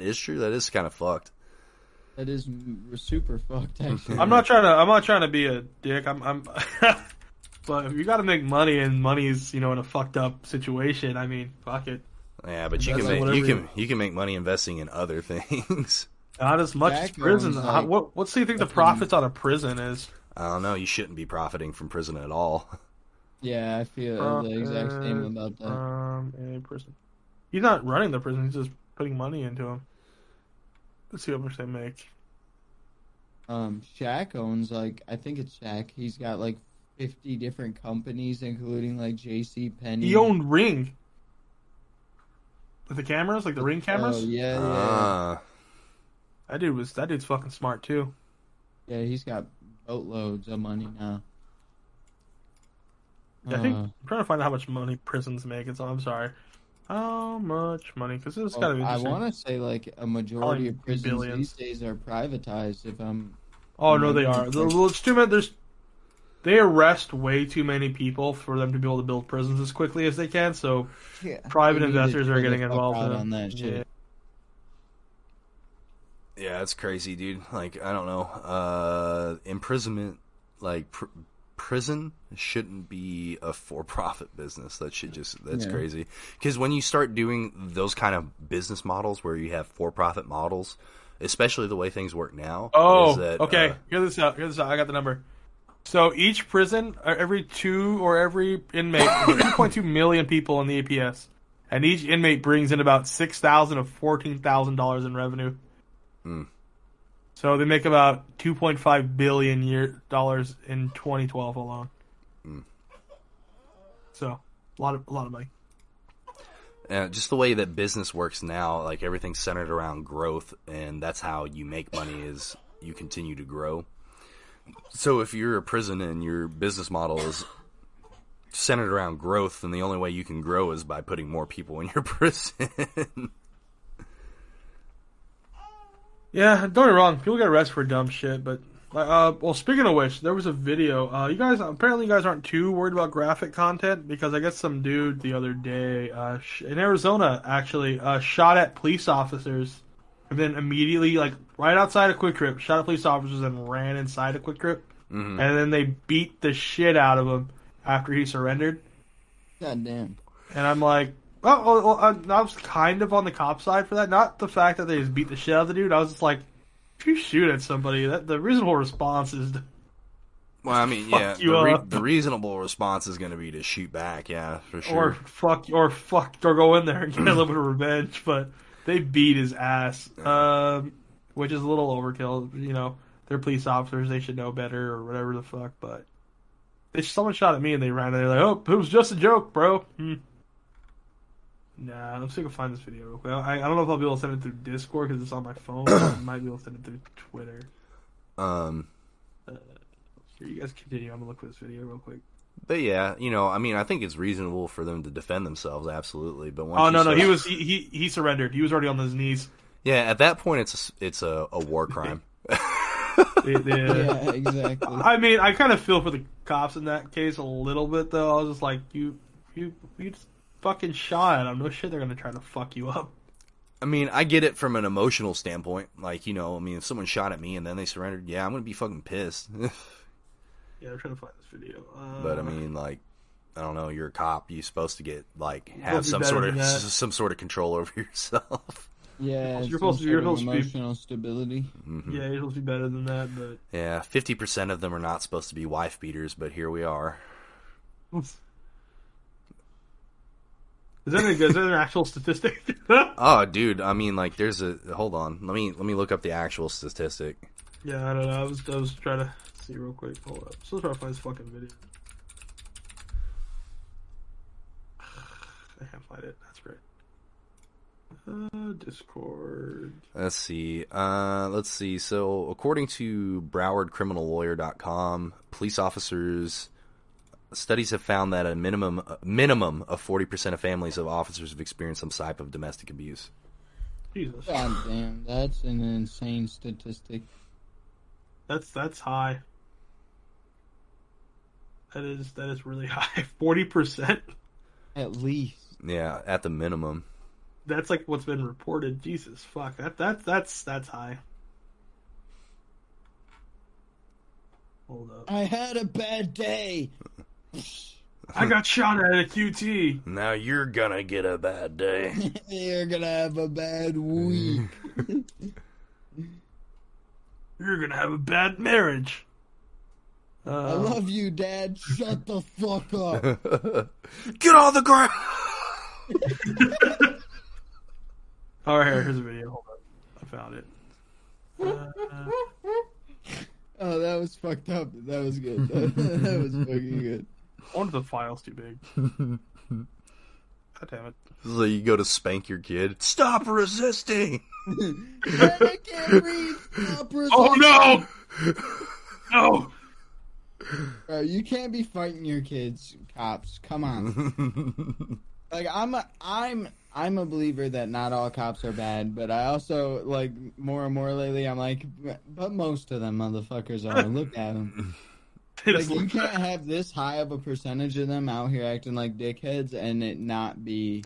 That is true. That is kind of fucked. That is super fucked. Actually, I'm not trying to. I'm not trying to be a dick. I'm. I'm but if you got to make money and money's you know in a fucked up situation, I mean, fuck it. Yeah, but you That's can make whatever you you- can you can make money investing in other things. Not as much as prison. owns, How- like, what What's do you think the profits on a prison is? I don't know. You shouldn't be profiting from prison at all. Yeah, I feel the exact same about that. Um, a prison. He's not running the prison. He's just putting money into them. Let's see how much they make. Um, Shaq owns like I think it's Shaq. He's got like fifty different companies, including like J.C. Penney. He owned Ring. With the cameras, like the Ring cameras. Oh yeah, yeah, Ah, That dude was. That dude's fucking smart too. yeah. He's got boatloads of money now. Yeah, I think Uh, I'm trying to find out how much money prisons make. And so I'm sorry. How much money? Because this is well, kind of I want to say like a majority Probably of prisons billions. these days are privatized. If I'm Oh no, they are. The- well, it's too many. There's they arrest way too many people for them to be able to build prisons as quickly as they can. So yeah, private they need to investors are getting involved in on that shit. Yeah. yeah, it's crazy, dude. Like I don't know. Uh, imprisonment, like pr- prison, shouldn't be a for-profit business. That should just that's Yeah. crazy. Because when you start doing those kind of business models where you have for-profit models, especially the way things work now. Oh, is that, okay. uh, Hear this out. Hear this out. I got the number. So each prison, uh, every two or every inmate, 2.2 million people in the APS, and each inmate brings in about six thousand to fourteen thousand dollars in revenue. Hmm. So they make about 2.5 billion year dollars in 2012 alone. Hmm. So a lot of a lot of money. Uh, just the way that business works now, like everything's centered around growth, and that's how you make money is you continue to grow. So if you're a prison and your business model is centered around growth, then the only way you can grow is by putting more people in your prison. Yeah, don't get me wrong. People get arrested for dumb shit, but uh, well, speaking of which, there was a video. Uh, you guys apparently you guys aren't too worried about graphic content because I guess some dude the other day uh, in Arizona actually uh, shot at police officers and then immediately like right outside a QuikTrip shot at police officers and ran inside a QuikTrip Mhm. and then they beat the shit out of him after he surrendered. God damn. And I'm like, well, well, well, I I was kind of on the cop side for that. Not the fact that they just beat the shit out of the dude. I was just like, if you shoot at somebody, that the reasonable response is to, well, I mean, yeah, the, re- the reasonable response is going to be to shoot back. Yeah, for sure. or fuck, or fuck, or go in there and get a little bit of revenge. But they beat his ass, um, which is a little overkill. You know, they're police officers; they should know better, or whatever the fuck. But they, someone shot at me and they ran. They're like, "Oh, it was just a joke, bro." Hmm. Nah, let's see if I can find this video real quick. I, I don't know if I'll be able to send it through Discord because it's on my phone. I might be able to send it through Twitter. um, Here, you guys continue. I'm gonna look for this video real quick. but yeah, you know, I mean, I think it's reasonable for them to defend themselves, absolutely. But once Oh no, no, start- he was he, he he surrendered. He was already on his knees. yeah. At that point, it's a, it's a, a war crime. They- they- Yeah, exactly. I mean, I kind of feel for the cops in that case a little bit, though. I was just like, you, you, you just fucking shot I'm No shit, they're gonna try to fuck you up. I mean, I get it from an emotional standpoint. Like, you know, I mean, if someone shot at me and then they surrendered, yeah, I'm gonna be fucking pissed. Yeah, I'm trying to find this video. Uh, but I mean, like, I don't know. You're a cop. You're supposed to get like have be some sort of that. some sort of control over yourself. Yeah, You're supposed to- sort you're supposed to be- emotional stability. Mhm. yeah, you're supposed to be better than that, but Yeah, fifty percent of them are not supposed to be wife beaters, but here we are. Is that, a, is that an actual statistic? Oh, dude. I mean, like, there's a hold on. Let me let me look up the actual statistic. yeah, I don't know. I was I was trying to see real quick. Hold up. So let's try to find this fucking video. I can't find it. That's great. Uh, Discord. Let's see. Uh, let's see. So, according to BrowardCriminalLawyer.com, police officers studies have found that a minimum a minimum of forty percent of families of officers have experienced some type of domestic abuse. Jesus, God damn, that's an insane statistic. that's that's high. That is that is really high. Forty percent. At least. Yeah, at the minimum. That's like what's been reported. Jesus fuck. That that that's that's high. Hold up. I had a bad day. I got shot at a QT. Now you're gonna get a bad day. You're gonna have a bad week. You're gonna have a bad marriage. I Uh, love you, Dad. Shut the fuck up. Get on the ground. all right, here's a video. Hold up, I found it. Uh, Oh, that was fucked up. That was good. that was fucking good. I of the file's too big. God damn it. So you go to spank your kid. Stop resisting. I can't breathe. Stop resisting! Oh no! No! Bro, you can't be fighting your kids, cops. Come on. like I'm a I'm I'm a believer that not all cops are bad, but I also like more and more lately I'm like but most of them motherfuckers are. Look at them. They Like you can't bad. have this high of a percentage of them out here acting like dickheads and it not be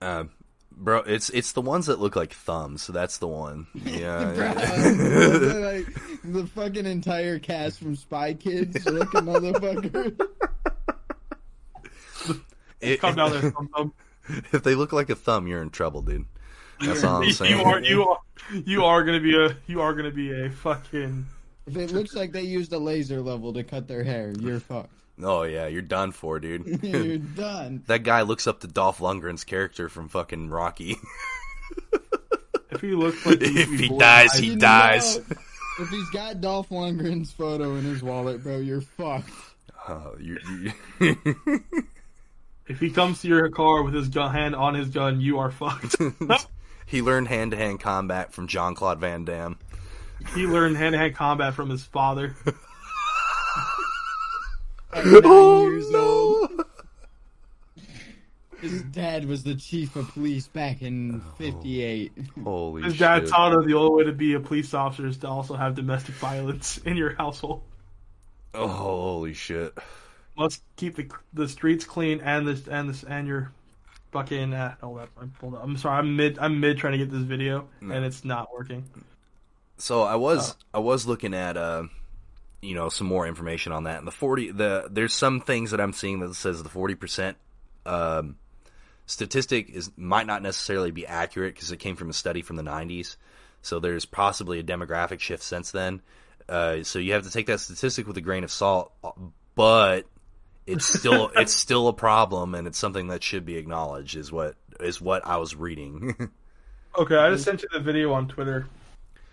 Uh, bro, it's it's the ones that look like thumbs. So that's the one. Yeah. Bro, yeah. like the fucking entire cast from Spy Kids looking motherfucker. It- Come down there, thumb, thumb. if they look like a thumb, you're in trouble, dude. That's all I'm saying. You are you are you are gonna be a you are gonna be a fucking If it looks like they used a laser level to cut their hair, you're fucked. Oh yeah, you're done for, dude. you're done. that guy looks up to Dolph Lundgren's character from fucking Rocky. if he looks like If he boy, dies, I- he dies. know, if he's got Dolph Lundgren's photo in his wallet, bro, you're fucked. Oh, you, you... if he comes to your car with his gun hand on his gun, you are fucked. he learned hand to hand combat from Jean Claude Van Damme. He learned hand to hand combat from his father. At nine Oh, years old. His dad was the chief of police back in '58. Holy His shit! dad taught him the only way to be a police officer is to also have domestic violence in your household. Oh, holy shit! Must keep the the streets clean and this and this and your fucking uh, hold up, I'm. I'm sorry, I'm mid I'm mid trying to get this video No. and it's not working. So I was I was looking at uh, you know, some more information on that. And the forty the there's some things that I'm seeing that says the forty percent um, statistic is might not necessarily be accurate because it came from a study from the 90s. So there's possibly a demographic shift since then. Uh, so you have to take that statistic with a grain of salt, but it's still it's still a problem and it's something that should be acknowledged. Is what is what I was reading. Okay, I just sent you the video on Twitter.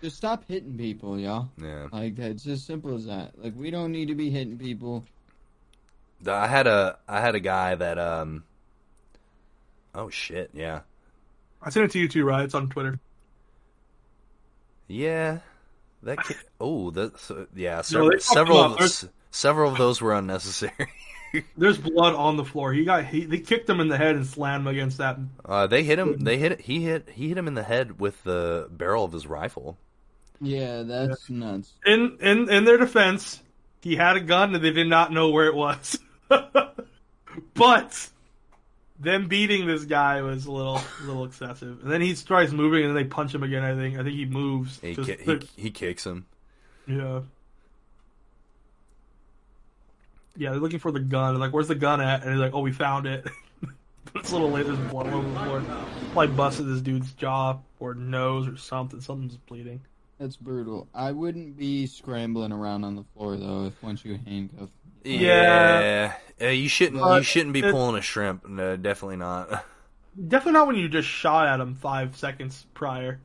Just stop hitting people, y'all. yeah. Like it's as simple as that. Like we don't need to be hitting people. I had a I had a guy that um oh shit yeah I sent it to you too, right? It's on Twitter. yeah that ki- oh that's uh, yeah No, several several of, s- several of those were unnecessary. There's blood on the floor. He got he, they kicked him in the head and slammed him against that. uh, they hit him. They hit he hit he hit him in the head with the barrel of his rifle. Yeah, that's nuts. In in in their defense, he had a gun and they did not know where it was. but them beating this guy was a little a little excessive. And then he tries moving and then they punch him again. I think I think he moves. He Just- ki- he, he kicks him. yeah. Yeah, they're looking for the gun. They're like, "Where's the gun at?" And he's like, "Oh, we found it." it's a little late. There's blood all over the floor. Probably busted this dude's jaw or nose or something. Something's bleeding. That's brutal. I wouldn't be scrambling around on the floor though if once you handcuff. Yeah, Uh, you shouldn't you shouldn't be it- pulling a shrimp. No, definitely not. Definitely not when you just shot at him five seconds prior,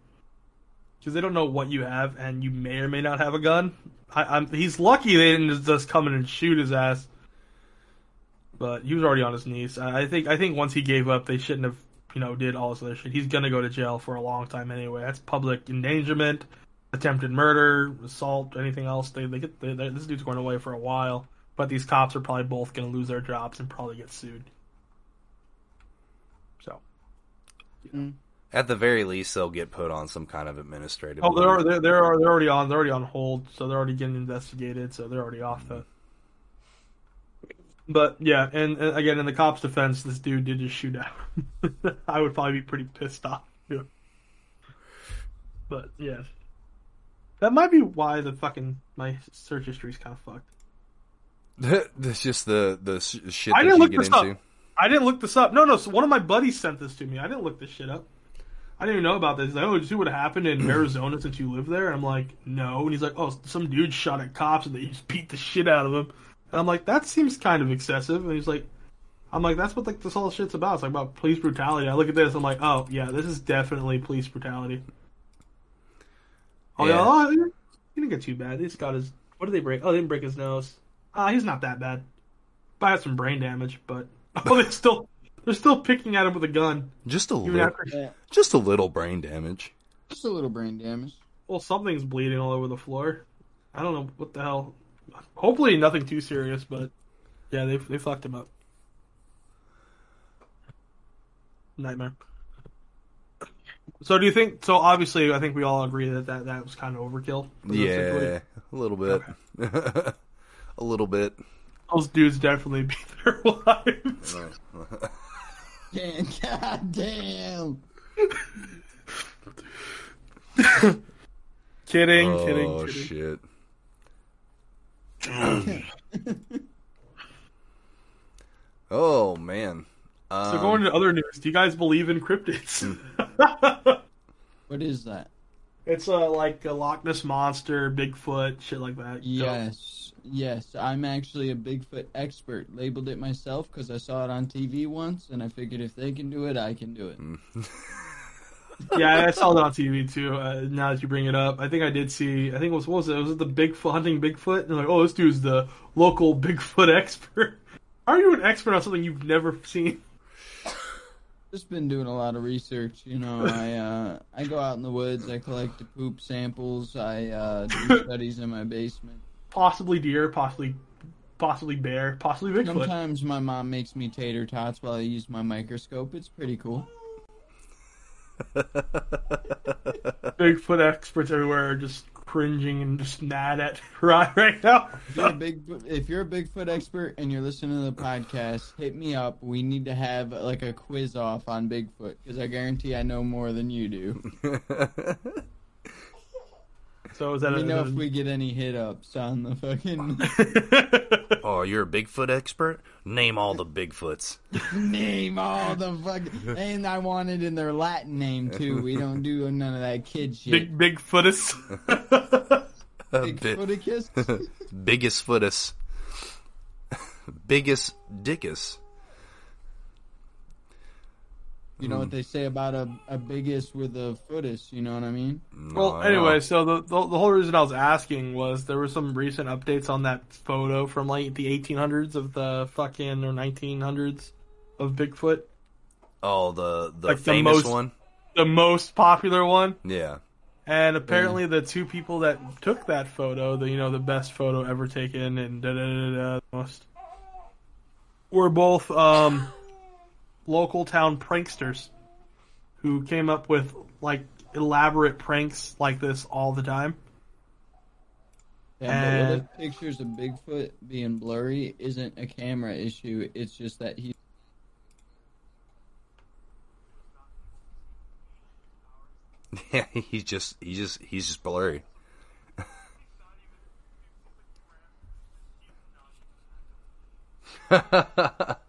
because they don't know what you have, and you may or may not have a gun. I, I'm, he's lucky they didn't just- just come in and shoot his ass. But he was already on his knees. I, I think I think once he gave up, they shouldn't have you know did all this other shit. He's gonna go to jail for a long time anyway. That's public endangerment, attempted murder, assault, anything else. They they get they, they, this dude's going away for a while. But these cops are probably both gonna lose their jobs and probably get sued. So. Mm-hmm. At the very least, they'll get put on some kind of administrative. Oh, they're they're they're, they're already on they're already on hold, so they're already getting investigated, so they're already off the. But yeah, and, and again, in the cops' defense, this dude did just shoot out. I would probably be pretty pissed off. Yeah. But yeah, that might be why the fucking my search history is kind of fucked. That's just the the shit I that didn't look this into. up. I didn't look this up. No, no. So one of my buddies sent this to me. I didn't look this shit up. I didn't even know about this. He's like, oh, did you see what happened in Arizona since you live there? And I'm like, no. And he's like, oh, some dude shot at cops and they just beat the shit out of him. And I'm like, that seems kind of excessive. And he's like, I'm like, that's what like this whole shit's about. It's like about police brutality. I look at this, I'm like, oh yeah, this is definitely police brutality. Oh yeah, Yeah. oh, he didn't get too bad. He just got his. What did they break? Oh, they didn't break his nose. Ah, he's not that bad. But had some brain damage. But oh, they're still they're still picking at him with a gun. Just a little, after, Yeah, just a little brain damage. just a little brain damage. well, something's bleeding all over the floor. I don't know what the hell. Hopefully, nothing too serious. But yeah, they they fucked him up. Nightmare. So do you think? So obviously, I think we all agree that that, that was kind of overkill. for those situations. Yeah, a little bit. a little bit. Those dudes definitely beat their wives. Damn, god damn. kidding, oh kidding, kidding. shit. oh man. Um, So going to other news, do you guys believe in cryptids? What is that? it's uh, like a Loch Ness monster, Bigfoot, shit like that. Yes, yes. I'm actually a Bigfoot expert. Labeled it myself because I saw it on TV once, and I figured if they can do it, I can do it. yeah, I saw that on TV too. Uh, now that you bring it up, I think I did see. I think it was what was it? Was it the Bigfoot hunting Bigfoot? And they're like, oh, this dude's the local Bigfoot expert. Are you an expert on something you've never seen? Just been doing a lot of research. You know, I uh, I go out in the woods. I collect the poop samples. I uh, do studies in my basement. Possibly deer, possibly, possibly bear, possibly Bigfoot. Sometimes my mom makes me tater tots while I use my microscope. It's pretty cool. Bigfoot experts everywhere are just cringing and just mad at right right now. If you're, a big, if you're a Bigfoot expert and you're listening to the podcast, hit me up. We need to have like a quiz off on Bigfoot because I guarantee I know more than you do. So is that Let me know if we get any hit ups on the fucking oh, you're a Bigfoot expert? Name all the Bigfoots. name. All the fucking and I want it in their Latin name too. We don't do none of that kid shit. big Bigfootus? A bit- Bigfooticus. biggest footus. Biggest dickus. You know what they say about a, a biggest with a footus. You know what I mean? Well, anyway, so the, the the whole reason I was asking was there were some recent updates on that photo from like the 1800s of the fucking or 1900s of Bigfoot, Oh, the the Like the famous most- one. the most popular one. Yeah. And apparently, the two people that took that photo, the you know the best photo ever taken, and da da da da, the most, were both um, local town pranksters who came up with like elaborate pranks like this all the time. Yeah, but what And- if pictures of Bigfoot being blurry isn't a camera issue? It's just that he. Yeah, he's just he's just he's just blurry.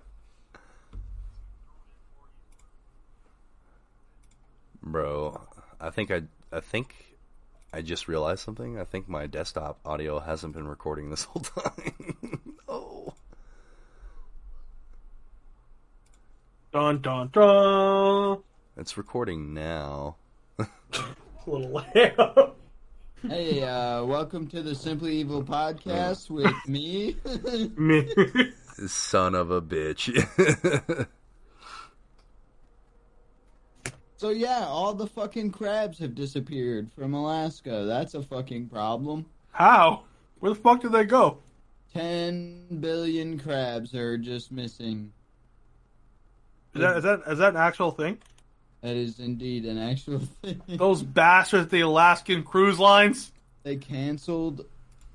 Bro, I think I I think I just realized something. I think my desktop audio hasn't been recording this whole time. oh. Dun dun dun. It's recording now. A little loud. Hey, uh, welcome to the Simply Evil podcast with me. Me. Son of a bitch. So yeah, all the fucking crabs have disappeared from Alaska. That's a fucking problem. How? Where the fuck did they go? Ten billion crabs are just missing. Is that is that is that an actual thing? That is indeed an actual thing. Those bastards, at the Alaskan cruise lines. They canceled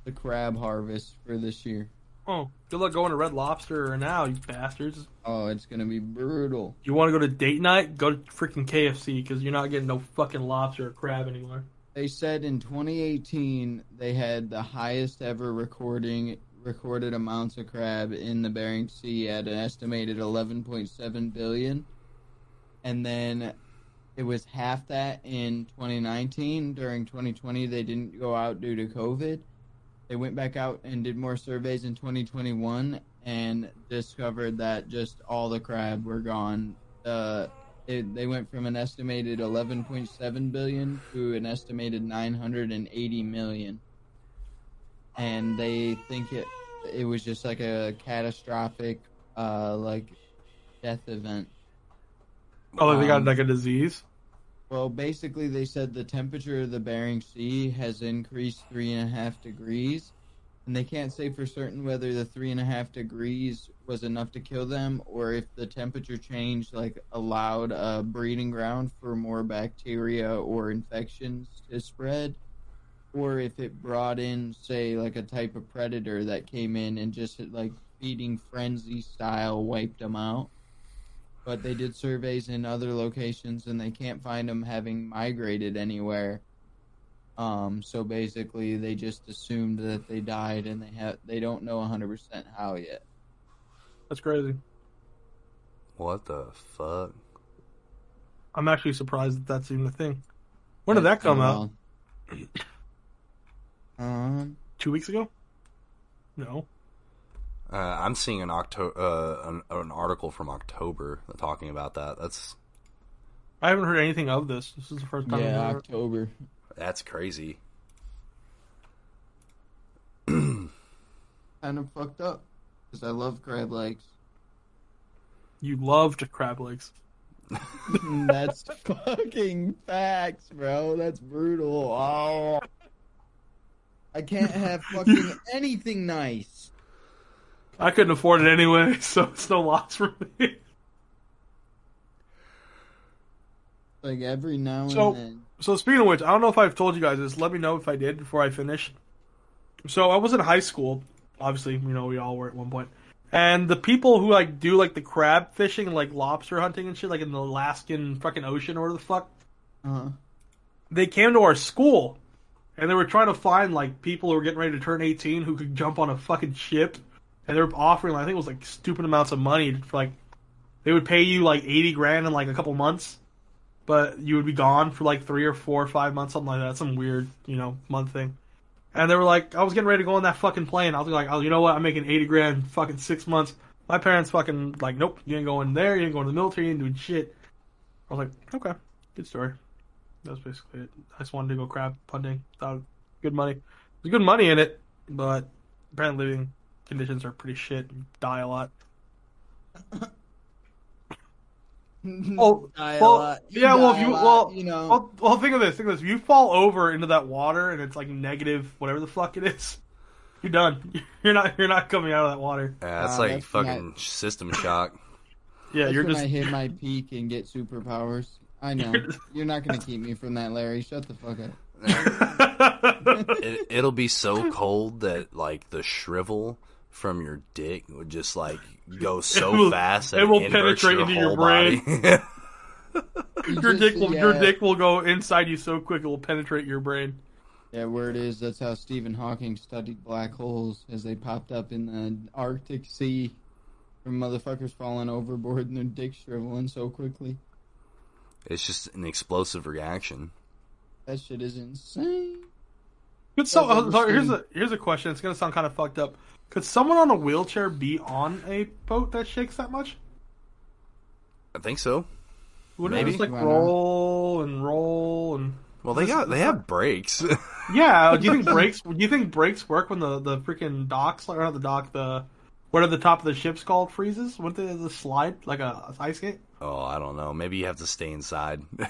the crab harvest for this year. Oh, good luck going to Red Lobster now, you bastards. Oh, it's gonna be brutal. You want to go to date night? Go to freaking KFC because you're not getting no fucking lobster or crab anymore. They said in 2018 they had the highest ever recording recorded amounts of crab in the Bering Sea at an estimated 11.7 billion, and then it was half that in 2019. During 2020, they didn't go out due to COVID. They went back out and did more surveys in 2021 and discovered that just all the crab were gone. Uh, it, they went from an estimated 11.7 billion to an estimated 980 million, and they think it it was just like a catastrophic, uh, like death event. Oh, they got Um, like a disease. Well, basically, they said the temperature of the Bering Sea has increased three and a half degrees, and they can't say for certain whether the three and a half degrees was enough to kill them, or if the temperature change like allowed a breeding ground for more bacteria or infections to spread, or if it brought in, say, like a type of predator that came in and just like feeding frenzy style wiped them out but they did surveys in other locations and they can't find them having migrated anywhere. Um, so basically, they just assumed that they died and they have they don't know 100% how yet. That's crazy. What the fuck? I'm actually surprised that that's even a thing. When did that come out? Um, Two weeks ago? No. Uh, I'm seeing an Octo- uh, an, an article from October talking about that. That's I haven't heard anything of this. This is the first time. yeah, I've heard. October. that's crazy. Kind of fucked up because I love crab legs. You loved crab legs. That's fucking facts, bro. That's brutal. Oh. I can't have fucking anything nice. I couldn't afford it anyway, so it's no loss for me. Like every now and then. So speaking of which, I don't know if I've told you guys this. Let me know if I did before I finish. So I was in high school. Obviously, you know we all were at one point. And the people who like do like the crab fishing and like lobster hunting and shit, like in the Alaskan fucking ocean or the fuck, Uh-huh. they came to our school and they were trying to find like people who were getting ready to turn 18 who could jump on a fucking ship and they were offering like, I think it was like stupid amounts of money for like they would pay you like 80 grand in like a couple months but you would be gone for like 3 or 4 or 5 months something like that. Some weird you know month thing. And they were like I was getting ready to go on that fucking plane. I was like oh you know what? I'm making 80 grand fucking 6 months. My parents fucking like nope you ain't going there. You ain't going to the military. You ain't doing shit. I was like okay good story. That's basically it. I just wanted to go crab hunting. Thought good money. There's good money in it, but apparently living conditions are pretty shit. You die a lot. Oh, Die a well, lot. yeah, well, if you- lot, well, you know, Well, well, think of this. Think of this. If you fall over into that water and it's like negative, whatever the fuck it is, you're done. You're not. You're not coming out of that water. Yeah, that's Wow, like that's fucking system shock. Yeah, that's you're when just. I hit my peak and get superpowers. I know. You're not gonna keep me from that, Larry. Shut the fuck up. it, it'll be so cold that like the shrivel from your dick would just like go so will- fast that it will penetrate your into your brain. your dick will. Your dick will go inside you so quick it will penetrate your brain. Yeah, where it is, that's how Stephen Hawking studied black holes as they popped up in the Arctic Sea from motherfuckers falling overboard and their dicks shriveling so quickly. it's just an explosive reaction. That shit is insane. Could so, uh, here's a here's a question. It's gonna sound kind of fucked up. Could someone on a wheelchair be on a boat that shakes that much? I think so. Wouldn't Maybe. it just like Why not? roll and roll and Well, they This- got they have brakes. yeah? Do you think brakes? Do you think brakes work when the the freaking docks or not the dock the what are the top of the ship's called freezes? Wouldn't they the slide like a ice skate? oh, I don't know. Maybe you have to stay inside.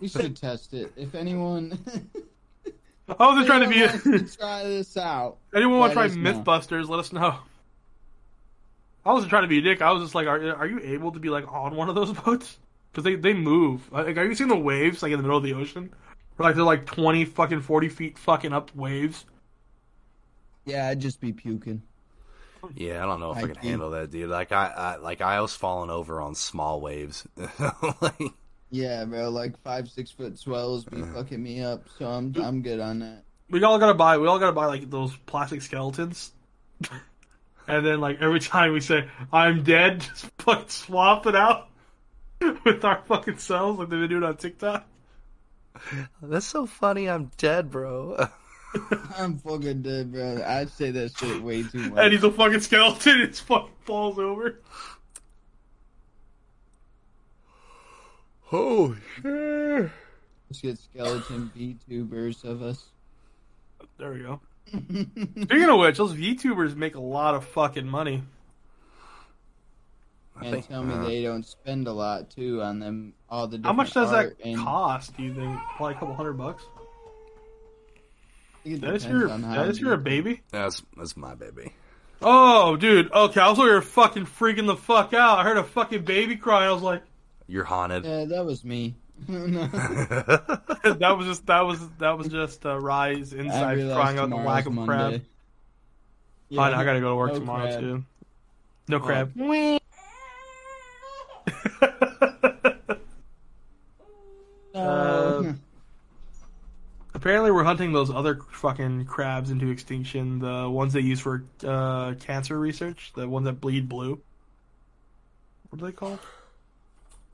We should test it. If anyone, I was just trying to be. anyone wants to try this out. Anyone want to try Let know. MythBusters? Let us know. I wasn't trying to be a dick. I was just like, are, are you able to be like on one of those boats? Because they they move. Like, have you seen the waves like in the middle of the ocean? Where like they're like twenty fucking forty feet fucking up waves. Yeah, I'd just be puking. Yeah, I don't know if I, I can handle that, dude. Like I, I like I was falling over on small waves. like, Yeah, bro, like five, six foot swells be uh-huh. fucking me up, so I'm I'm good on that. We all gotta buy. We all gotta buy like those plastic skeletons. and then like every time we say "I'm dead," just fucking swap it out with our fucking selves, like they've been doing on TikTok. that's so funny. I'm dead, bro. I'm fucking dead, bro. I say that shit way too much. And he's a fucking skeleton. It fucking falls over. Oh shit. Let's get skeleton VTubers of us. There we go. Speaking of which, those VTubers make a lot of fucking money. I and think- tell me uh, they don't spend a lot too on them. All the How much does that and- cost? Do you think? Probably a couple hundred bucks. I think it That is depends your. on That is your baby. That's that's my baby. Oh, dude. Okay, I was over here fucking freaking the fuck out. I heard a fucking baby cry. I was like, You're haunted. Yeah, that was me. That was just that was that was just uh, Rise inside realized crying out the tomorrow's lack of crab. Monday. Fine, I gotta go to work no tomorrow crab. too. No crab. No. Uh, Apparently, we're hunting those other fucking crabs into extinction. The ones they use for uh, cancer research, the ones that bleed blue. What are they called?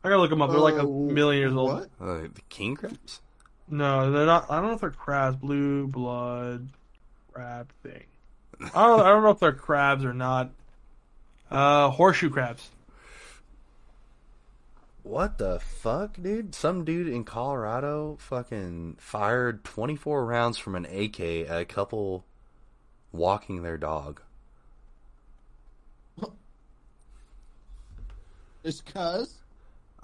I gotta look them up. They're like a Uh, million years old. What? Uh, the king crabs? No, they're not. I don't know if they're crabs. Blue blood crab thing. I don't. I don't know if they're crabs or not. Uh, horseshoe crabs. What the fuck, dude? Some dude in Colorado fucking fired 24 rounds from an AK at a couple walking their dog. It's cuz?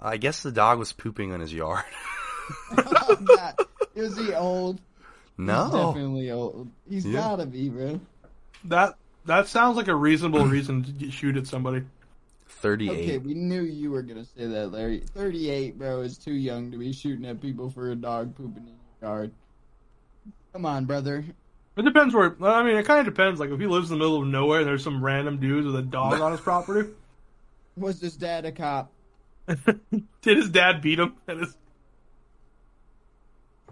I guess the dog was pooping in his yard. oh, Is he old? He's no. definitely old. He's Yeah. gotta be, bro. That that sounds like a reasonable reason to shoot at somebody. 38. Okay, we knew you were gonna say that, Larry. Thirty-eight, bro, is too young to be shooting at people for a dog pooping in your yard. Come on, brother. It depends where. I mean, it kind of depends. Like if he lives in the middle of nowhere and there's some random dudes with a dog on his property. Was his dad a cop? Did his dad beat him? And his...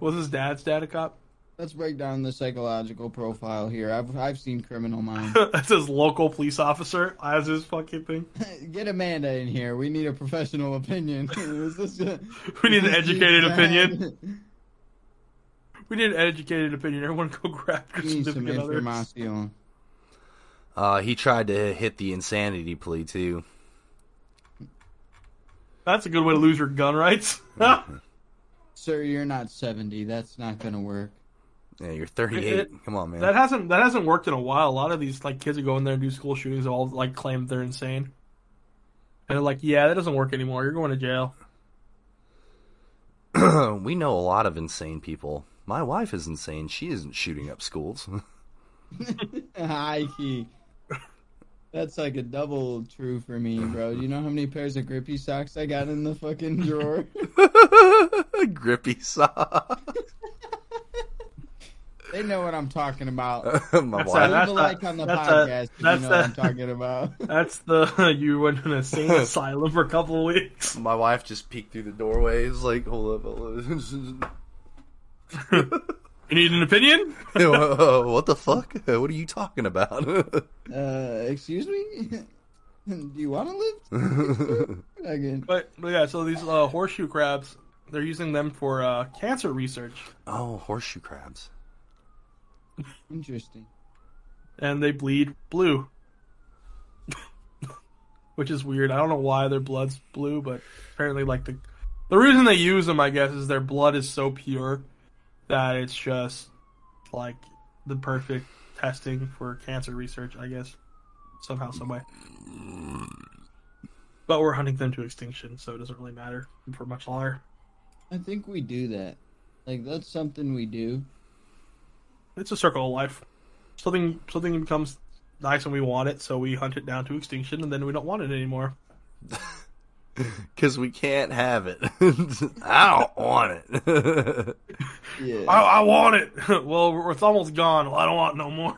Was his dad's dad a cop? Let's break down the psychological profile here. I've I've seen Criminal Minds. That's his local police officer as his fucking thing. Get Amanda in here. We need a professional opinion. Is this a- We need is an educated opinion. We need an educated opinion. Everyone go grab your We need some significant others. Uh, he tried to hit the insanity plea, too. That's a good way to lose your gun rights. Sir, you're not 70. That's not gonna work. Yeah, you're 38. It- Come on, man. that hasn't that hasn't worked in a while. A lot of these like kids who go in there and do school shootings all like claim they're insane. And they're like, yeah, that doesn't work anymore. You're going to jail. we know a lot of insane people. My wife is insane. She isn't shooting up schools. High key. That's like a double true for me, bro. Do you know how many pairs of grippy socks I got in the fucking drawer? Grippy socks. they know what I'm talking about. My That's wife. Leave that's a like on the that's a- podcast you know a- what I'm talking about. That's the you went to an insane asylum for a couple of weeks. My wife just peeked through the doorways, like, hold up, hold up. You need an opinion? what the fuck? What are you talking about? Uh, excuse me? Do you want to live? Again. But, but yeah, so these uh, horseshoe crabs, they're using them for uh, cancer research, oh, horseshoe crabs. Interesting. and they bleed blue, which is weird. I don't know why their blood's blue, but apparently, like the the reason they use them, I guess, is their blood is so pure that it's just like the perfect testing for cancer research. I guess somehow, some way. But we're hunting them to extinction, so it doesn't really matter for much longer. I think we do that. Like, that's something we do. It's a circle of life. Something something becomes nice and we want it, so we hunt it down to extinction, and then we don't want it anymore. Because we can't have it. I don't want it. Yeah. I, I want it. well, it's almost gone. Well, I don't want no more.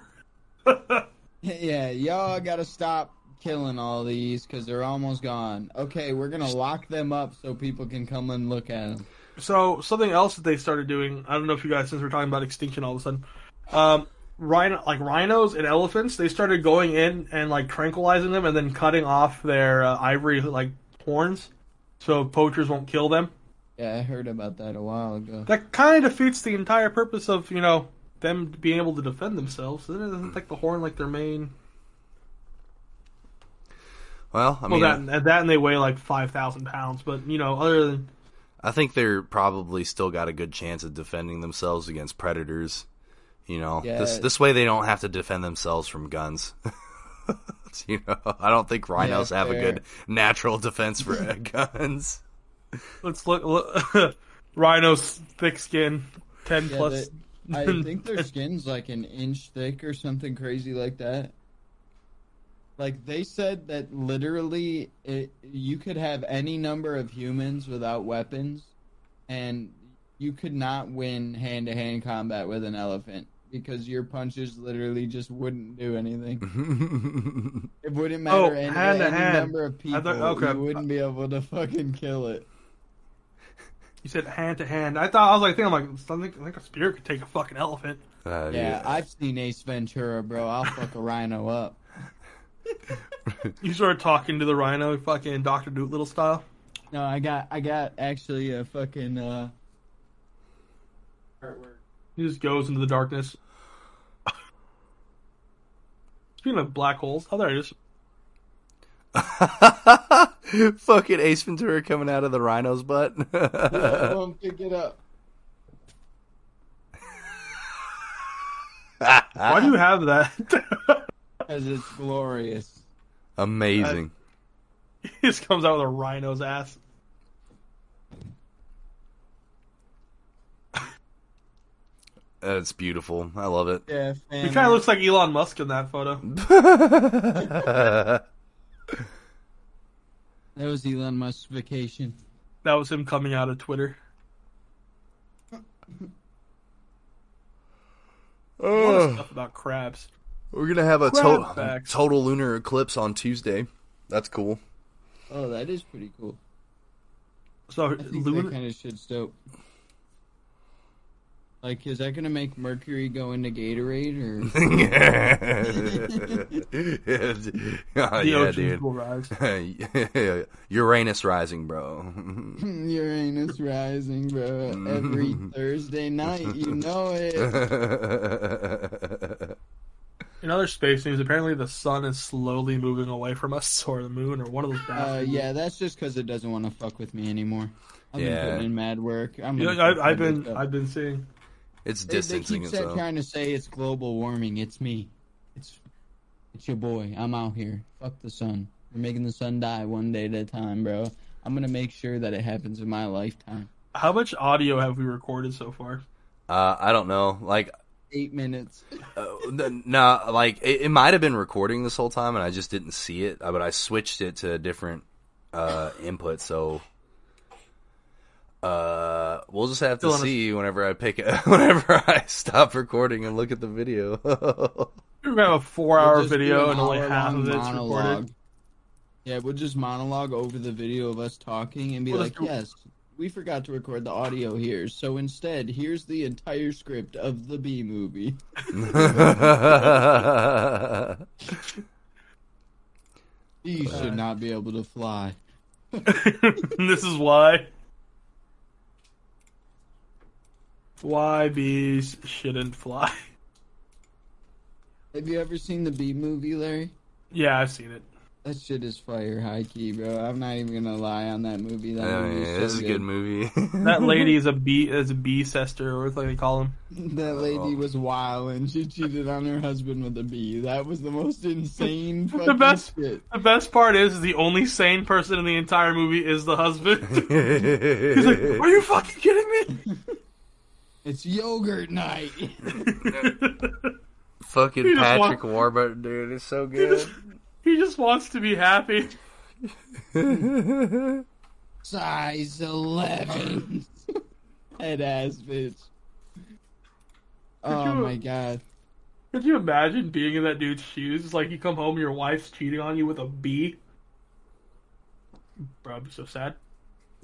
Yeah, y'all gotta stop killing all these because they're almost gone. Okay, we're gonna lock them up so people can come and look at them. So something else that they started doing. I don't know if you guys, since we're talking about extinction all of a sudden, um, rhino like rhinos and elephants, they started going in and like tranquilizing them and then cutting off their uh, ivory like horns, so poachers won't kill them. Yeah, I heard about that a while ago. That kind of defeats the entire purpose of you know them being able to defend themselves. Isn't it? Isn't like the horn like their main? Well, I mean, well, mean, that that and they weigh like five thousand pounds. But you know, other than I think they're probably still got a good chance of defending themselves against predators. You know, this this way they don't have to defend themselves from guns. you know, I don't think rhinos have a good natural defense for guns. let's look, look rhinos thick skin, ten Yeah, plus. I think their skin's like an inch thick or something crazy like that. Like they said that literally it, you could have any number of humans without weapons, and you could not win hand to hand combat with an elephant because your punches literally just wouldn't do anything. It wouldn't matter Oh, any, hand any hand. number of I people. thought- okay. You wouldn't be able to fucking kill it. You said hand to hand. I thought I was like thinking, I'm like, something like a spear could take a fucking elephant. Uh, Yeah, I've seen Ace Ventura, bro. I'll fuck a rhino up. You started talking to the rhino, fucking Doctor Dolittle style. No, I got I got actually a fucking uh artwork. He just goes into the darkness. Speaking of black holes, oh there it is. Fucking Ace Ventura coming out of the rhino's butt. I won't pick it up. Why do you have that? Because it's glorious. Amazing. he just comes out with a rhino's ass. It's beautiful. I love it. Yeah, He kind of looks like Elon Musk in that photo. That was Elon Musk's vacation. That was him coming out of Twitter. Oh, lot stuff about crabs. We're gonna have a Crab to- total lunar eclipse on Tuesday. That's cool. Oh, that is pretty cool. So I think that lunar, kind of shit's dope. Like, is that gonna make Mercury go into Gatorade or? oh, the yeah, oceans dude. will rise. Uranus rising, bro. Uranus rising, bro. Every Thursday night, you know it. In other space news, apparently the sun is slowly moving away from us, or the moon, or one of those. Uh, yeah, that's just because it doesn't want to fuck with me anymore. I've Yeah. been putting in mad work. I'm Yeah, gonna I, fuck I've been, up. I've been seeing. It's distancing They, they distancing keep itself. trying to say it's global warming. It's me. It's it's your boy. I'm out here. Fuck the sun. We're making the sun die one day at a time, bro. I'm gonna make sure that it happens in my lifetime. How much audio have we recorded so far? Uh, I don't know. Like, Eight minutes. uh, n- no, like it, it might have been recording this whole time, and I just didn't see it. uh, But I switched it to a different uh, input, so uh, we'll just have to Still on a- see whenever I pick it, whenever I stop recording and look at the video. We're gonna have a four-hour We'll video an and only half of it's monologue. recorded. Yeah, we'll just monologue over the video of us talking and be We'll like, do- "Yes, we forgot to record the audio here, so instead, here's the entire script of the B movie." You should not be able to fly. this is why. Why bees shouldn't fly. Have you ever seen the B movie, Larry? Yeah, I've seen it. That shit is fire high key, bro. I'm not even gonna lie on that movie. That Oh, movie yeah, is so this is a good. good movie. That lady is a bee is a bee sister, or what they call them. That lady Oh. was wild and she cheated on her husband with a bee. That was the most insane fucking best- shit. The best part is the only sane person in the entire movie is the husband. He's like, "Are you fucking kidding It's yogurt night. Fucking He just Patrick Warburton, dude, is so he just good. he just wants to be happy." Size 11. Head ass bitch. Oh you- my god. Could you imagine being in that dude's shoes? It's like you come home, your wife's cheating on you with a bee. Bro, I'd be so sad.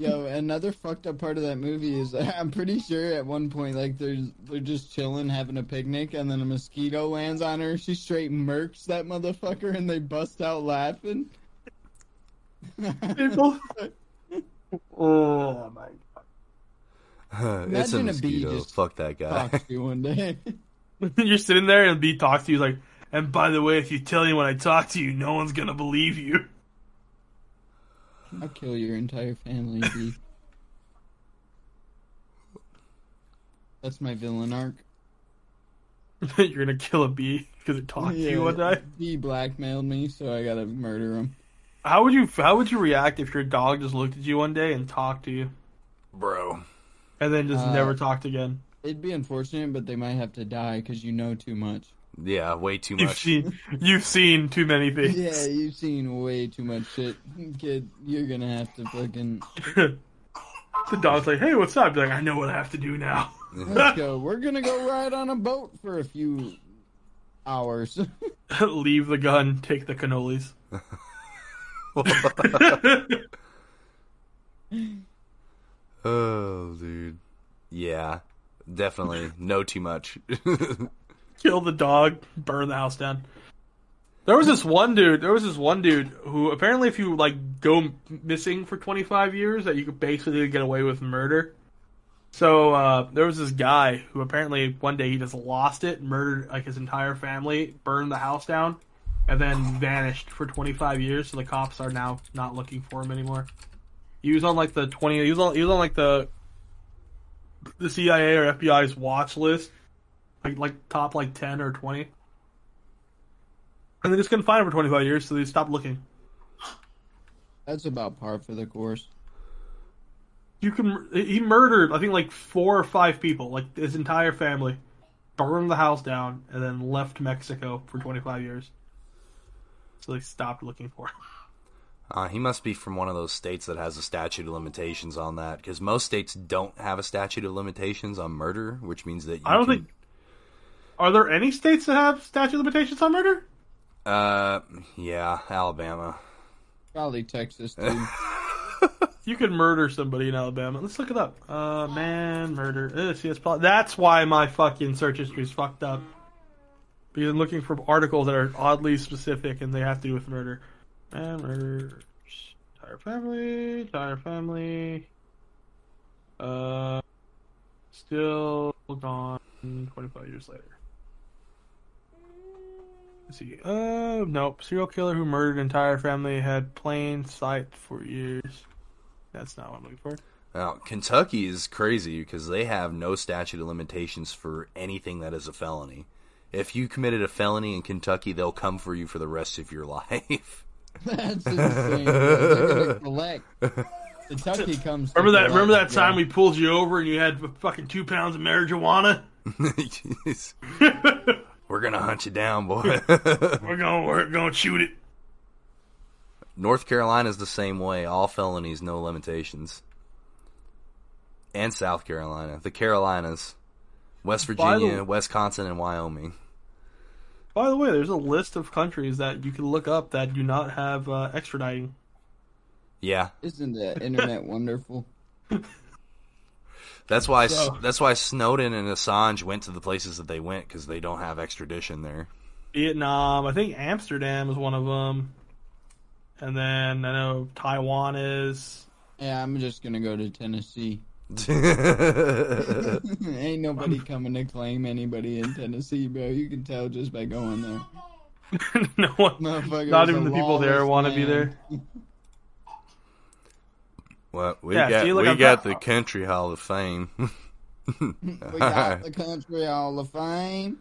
Yo, another fucked up part of that movie is I'm pretty sure at one point like there's they're just chilling having a picnic and then a mosquito lands on her. She straight murks that motherfucker and they bust out laughing. People. oh my god. it's a Imagine a bee mosquito. Fuck that guy. Talks to you one day. You're sitting there and the bee talks to you like, and by the way, if you tell anyone I talk to you, no one's gonna believe you. I'll kill your entire family, bee. That's my villain arc. You're gonna kill a bee because it talked to you one day. Bee blackmailed me, so I gotta murder him. How would you How would you react if your dog just looked at you one day and talked to you, Bro. and then just Uh, never talked again? It'd be unfortunate, but they might have to die because you know too much. Yeah, way too You've much. seen You've seen too many things. Yeah, you've seen way too much shit, kid. You're gonna have to fucking the dog's like, "Hey, what's up?" Be like, "I know what I have to do now." let's go. We're gonna go ride on a boat for a few hours. Leave the gun, take the cannolis. oh, dude. Yeah, definitely. No too much. Kill the dog, burn the house down. There was this one dude. There was this one dude who apparently, if you like go missing for 25 years, that you could basically get away with murder. So uh, there was this guy who apparently one day he just lost it, murdered like his entire family, burned the house down, and then vanished for 25 years. So the cops are now not looking for him anymore. He was on like the 20. He was on. He was on like the the CIA or FBI's watch list like like top like ten or twenty, and they just couldn't find him for twenty five years, so they stopped looking. That's about par for the course. You can he murdered I think like four or five people, like his entire family, burned the house down, and then left Mexico for twenty five years. So they stopped looking for him. Uh, he must be from one of those states that has a statute of limitations on that, because most states don't have a statute of limitations on murder, which means that you I don't can- think. Are there any states that have statute limitations on murder? Uh, yeah, Alabama. Probably Texas too. You could murder somebody in Alabama. Let's look it up. Uh, man, murder. Uh, see, that's, probably, that's why my fucking search history is fucked up. Because I'm looking for articles that are oddly specific and they have to do with murder. Man, murder. Entire family. Entire family. Uh, still gone 25 years later. Let's see. Uh, nope. Serial killer who murdered entire family had plain sight for years. That's not what I'm looking for. Now, Kentucky is crazy because they have no statute of limitations for anything that is a felony. If you committed a felony in Kentucky, they'll come for you for the rest of your life. That's insane. They're gonna collect. Kentucky comes. Remember that? collect, Remember that bro. time we pulled you over and you had fucking two pounds of marijuana? Jeez. We're gonna hunt you down, boy. We're going. We're going to shoot it. North Carolina's the same way. All felonies, no limitations. And South Carolina, the Carolinas, West By the Virginia, way- Wisconsin, and Wyoming. By the way, there's a list of countries that you can look up that do not have uh, extraditing. Yeah, Isn't the internet wonderful? that's why. So- That's why Snowden and Assange went to the places that they went because they don't have extradition there. Vietnam, I think Amsterdam is one of them, and then I know Taiwan is. Yeah, I'm just gonna go to Tennessee. Ain't nobody coming to claim anybody in Tennessee, bro. You can tell just by going there. no one, Motherfucker not even the people there want to be there. Well, we Yeah, got see, we got got- the Country Hall of Fame. We got the Country Hall of Fame.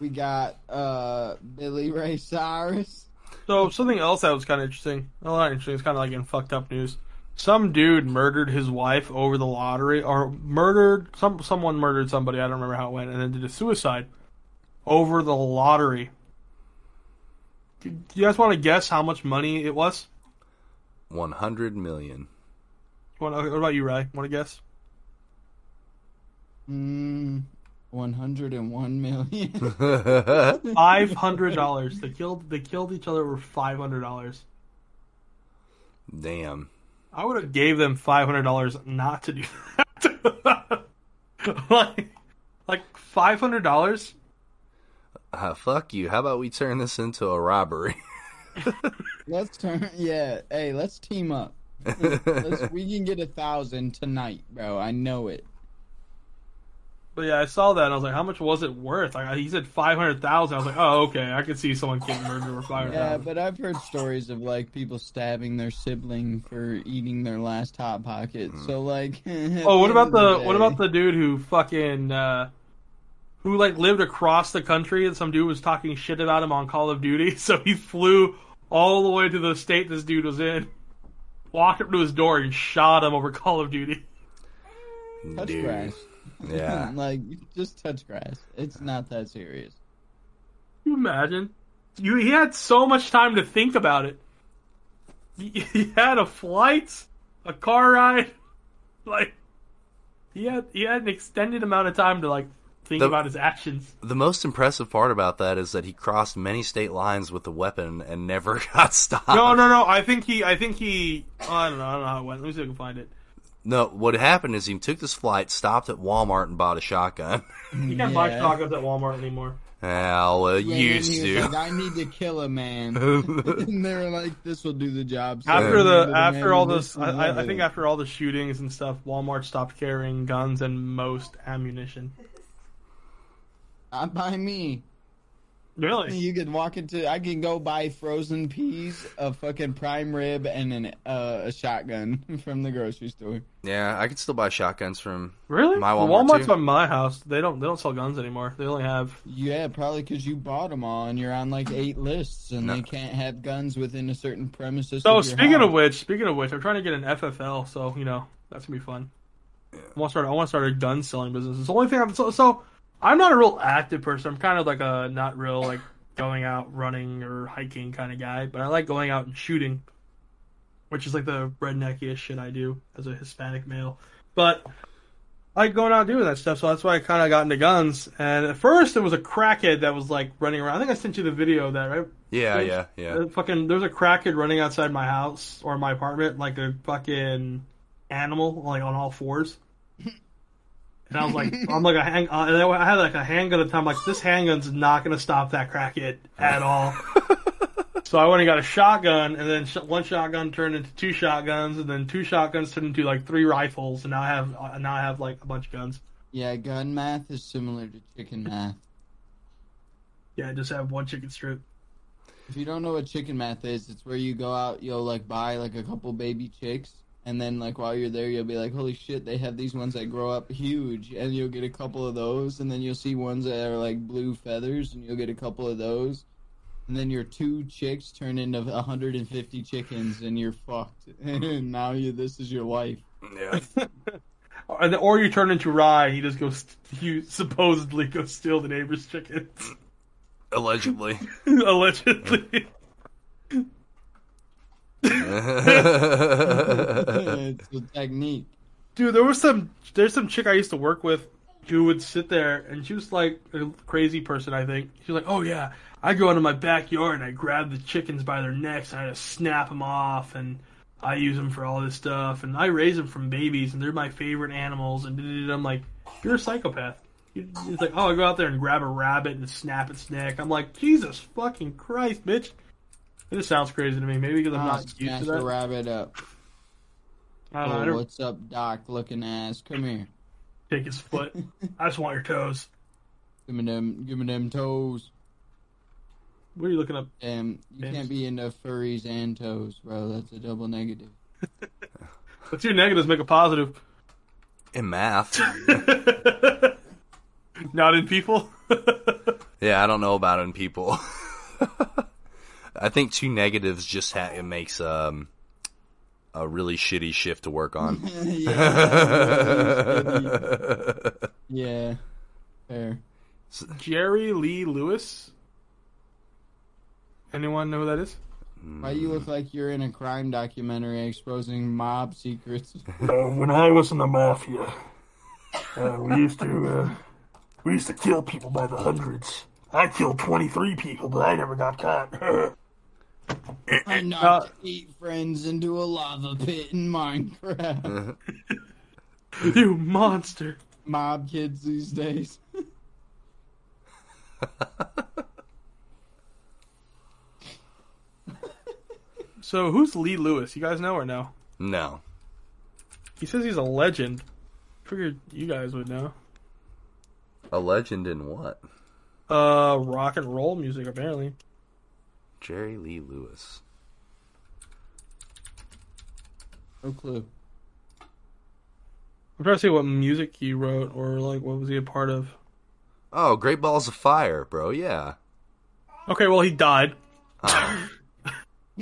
We got uh Billy Ray Cyrus. So something else that was kind of interesting. Well, not interesting. It's kind of like in fucked up news. Some dude murdered his wife over the lottery, or murdered some someone murdered somebody. I don't remember how it went, and then did a suicide over the lottery. Do you guys want to guess how much money it was? One hundred million. What, what about you, Ray? Want to guess? Mm, One hundred and one million. Five hundred dollars. They killed. They killed each other for five hundred dollars. Damn. I would have gave them five hundred dollars not to do that. like, like five hundred dollars. Uh, fuck you. How about we turn this into a robbery? let's turn. Yeah. Hey, let's team up. Let's, we can get a thousand tonight, bro. I know it. But yeah, I saw that and I was like, how much was it worth? Like he said five hundred thousand. I was like, oh okay, I could see someone getting murdered for five hundred Yeah, but I've heard stories of like people stabbing their sibling for eating their last hot pocket. So like. Oh, what about the what about the dude who fucking uh, who like lived across the country and some dude was talking shit about him on Call of Duty, so he flew all the way to the state this dude was in, walked up to his door and shot him over Call of Duty. touch Dude. grass? Yeah. like just touch grass. It's not that serious. Can you imagine? You he had so much time to think about it. He, he had a flight, a car ride, like he had he had an extended amount of time to like think The- about his actions. The most impressive part about that is that he crossed many state lines with the weapon and never got stopped. No, no, no. I think he. I think he. oh, I don't know. I don't know how it went. Let me see if I can find it. No, what happened is he took this flight, stopped at Walmart, and bought a shotgun. You can't buy Yeah. shotguns at Walmart anymore. Well, uh, Went in, used to. Like, I need to kill a man, and they were like, "This will do the job." So After I the after all this, this I, I, I think after all the shootings and stuff, Walmart stopped carrying guns and most ammunition. Not by me. Really? You could walk into. I can go buy frozen peas, a fucking prime rib, and an uh, a shotgun from the grocery store. Yeah, I can still buy shotguns from. Really? My Walmart, Walmart's too. by my house. They don't. They don't sell guns anymore. They only have. Yeah, probably because you bought them all, and you're on like eight lists, and No. they can't have guns within a certain premises. So of your speaking of which, speaking of which, I'm trying to get an FFL. So you know that's gonna be fun. I want to start. I want to start a gun selling business. It's the only thing. I'm so, so I'm not a real active person. I'm kind of like a not real like going out running or hiking kind of guy. But I like going out and shooting, which is like the redneckiest shit I do as a Hispanic male. But I like going out doing that stuff. So that's why I kind of got into guns. And at first, it was a crackhead that was like running around. I think I sent you the video of that, right? Yeah, yeah, yeah. Fucking, there's a crackhead running outside my house or my apartment like a fucking animal, like on all fours. And I was like, I'm like a hang, uh, and I had like a handgun at the time. Like this handgun's not gonna stop that crackhead at all. so I went and got a shotgun, and then sh- one shotgun turned into two shotguns, and then two shotguns turned into like three rifles, and now I have uh, now I have like a bunch of guns. yeah, gun math is similar to chicken math. Yeah, I just have one chicken strip. If you don't know what chicken math is, it's where you go out, you'll like buy like a couple baby chicks, and then like while you're there, you'll be like, "Holy shit, they have these ones that grow up huge," and you'll get a couple of those, and then you'll see ones that are like blue feathers, and you'll get a couple of those, and then your two chicks turn into 150 chickens, and you're fucked. and now you, this is your life. Yeah. Or, or you turn into Rye. He just goes. You supposedly go steal the neighbor's chickens. Allegedly. Allegedly. It's a technique. Dude, there was some. There's some chick I used to work with who would sit there, and she was like a crazy person. I think she was like, "Oh yeah, I go into my backyard and I grab the chickens by their necks and I just snap them off, and I use them for all this stuff, and I raise them from babies, and they're my favorite animals." And. I'm like, "You're a psychopath." It's like, "Oh, I go out there and grab a rabbit and snap its neck." I'm like, "Jesus fucking Christ, bitch!" It just sounds crazy to me. Maybe because I'm not used smash to a that. rabbit up. I don't know. Oh, don't what's up, Doc? Looking ass. Come here. take his foot. I just want your toes. Give me them. Give me them toes. What are you looking up? Damn, you Yes. can't be into furries and toes, bro. That's a double negative. The two negatives make a positive. In math. Not in people. Yeah, I don't know about in people. I think two negatives just ha- it makes um a really shitty shift to work on. yeah, yeah. Fair. Jerry Lee Lewis. Anyone know who that is? Why you look like you're in a crime documentary exposing mob secrets? Uh, when I was in the mafia, uh, we used to uh, We used to kill people by the hundreds. I killed 23 people, but I never got caught. I knocked eight friends into a lava pit in Minecraft. you monster. Mob kids these days. So who's Lee Lewis? You guys know or no? No. He says he's a legend. Figured you guys would know. A legend in what? Uh, rock and roll music apparently. Jerry Lee Lewis. No clue. I'm trying to see what music he wrote or like what was he a part of. Oh, Great Balls of Fire, bro. Yeah. Okay, well he died. Oh.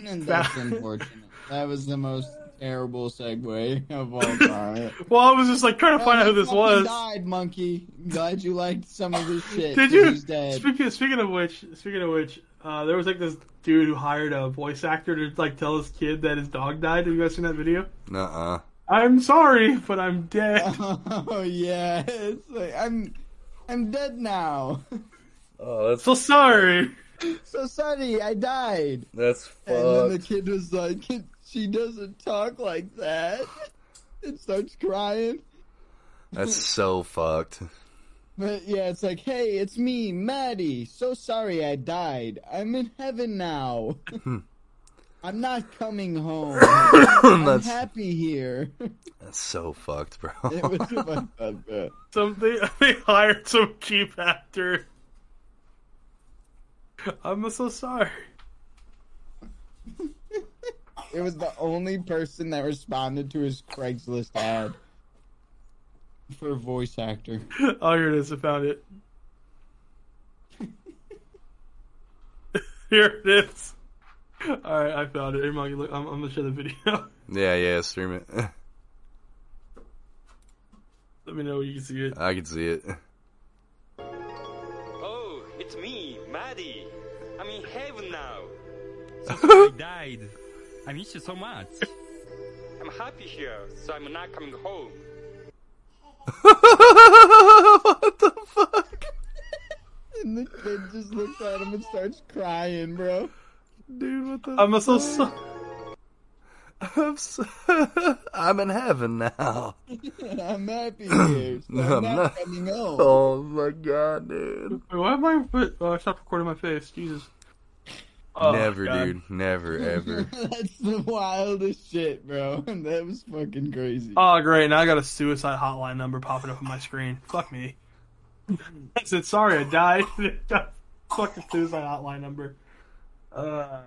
And that's unfortunate. That was the most terrible segue of all time. Well, I was just like trying to find out who this Fucking was. Died, monkey. Glad you liked some of this shit. Did 'cause you? He's dead. Speaking speaking of which, speaking of which, uh, there was like this dude who hired a voice actor to like tell his kid that his dog died. Have you guys seen that video? Uh uh. I'm sorry, but I'm dead. Oh yeah, it's like I'm, I'm dead now. Oh, that's so sorry. So sorry, I died. that's And then the kid was like, "She doesn't talk like that," and starts crying. That's so fucked. But yeah, it's like, "Hey, it's me, Maddie. So sorry I died. I'm in heaven now. Hmm. I'm not coming home. I'm that's happy here." that's so fucked, bro. it was fucked up, bro. Some they, they hired some cheap actor. I'm so sorry. It was the only person that responded to his Craigslist ad for a voice actor. Oh, here it is. I found it. here it is. All right, I found it. Here, Monkey, look, I'm, I'm gonna show the video. yeah, yeah, stream it. Let me know when you can see it. I can see it. Oh, it's me, Maddie. I'm in heaven now. I died. I miss you so much. I'm happy here, so I'm not coming home. What the fuck? And the kid just looks at him and starts crying, bro. Dude, what the I'm so sorry. I'm, so... I'm in heaven now. I'm happy here. So I'm, I'm not, not- coming home. Oh my god, dude. Why am I? Wait, oh, I stopped recording my face. Jesus. Oh, Never, God. dude. Never, ever. That's the wildest shit, bro. That was fucking crazy. Oh, great. Now I got a suicide hotline number popping up on my screen. Fuck me. I said, sorry, I died. Fucking suicide hotline number. Uh,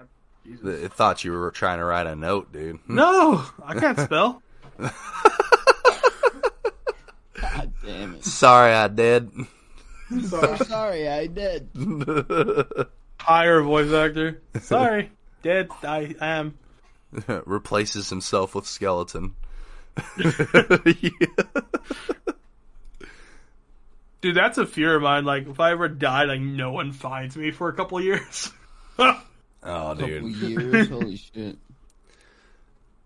Jesus. It thought you were trying to write a note, dude. No, I can't spell. God damn it. Sorry, I did. So sorry, I did. Hire a voice actor. Sorry, dead. I am. Replaces himself with skeleton. Dude, that's a fear of mine. Like, if I ever die, like, no one finds me for a couple of years. Oh, Couple dude. years, holy shit.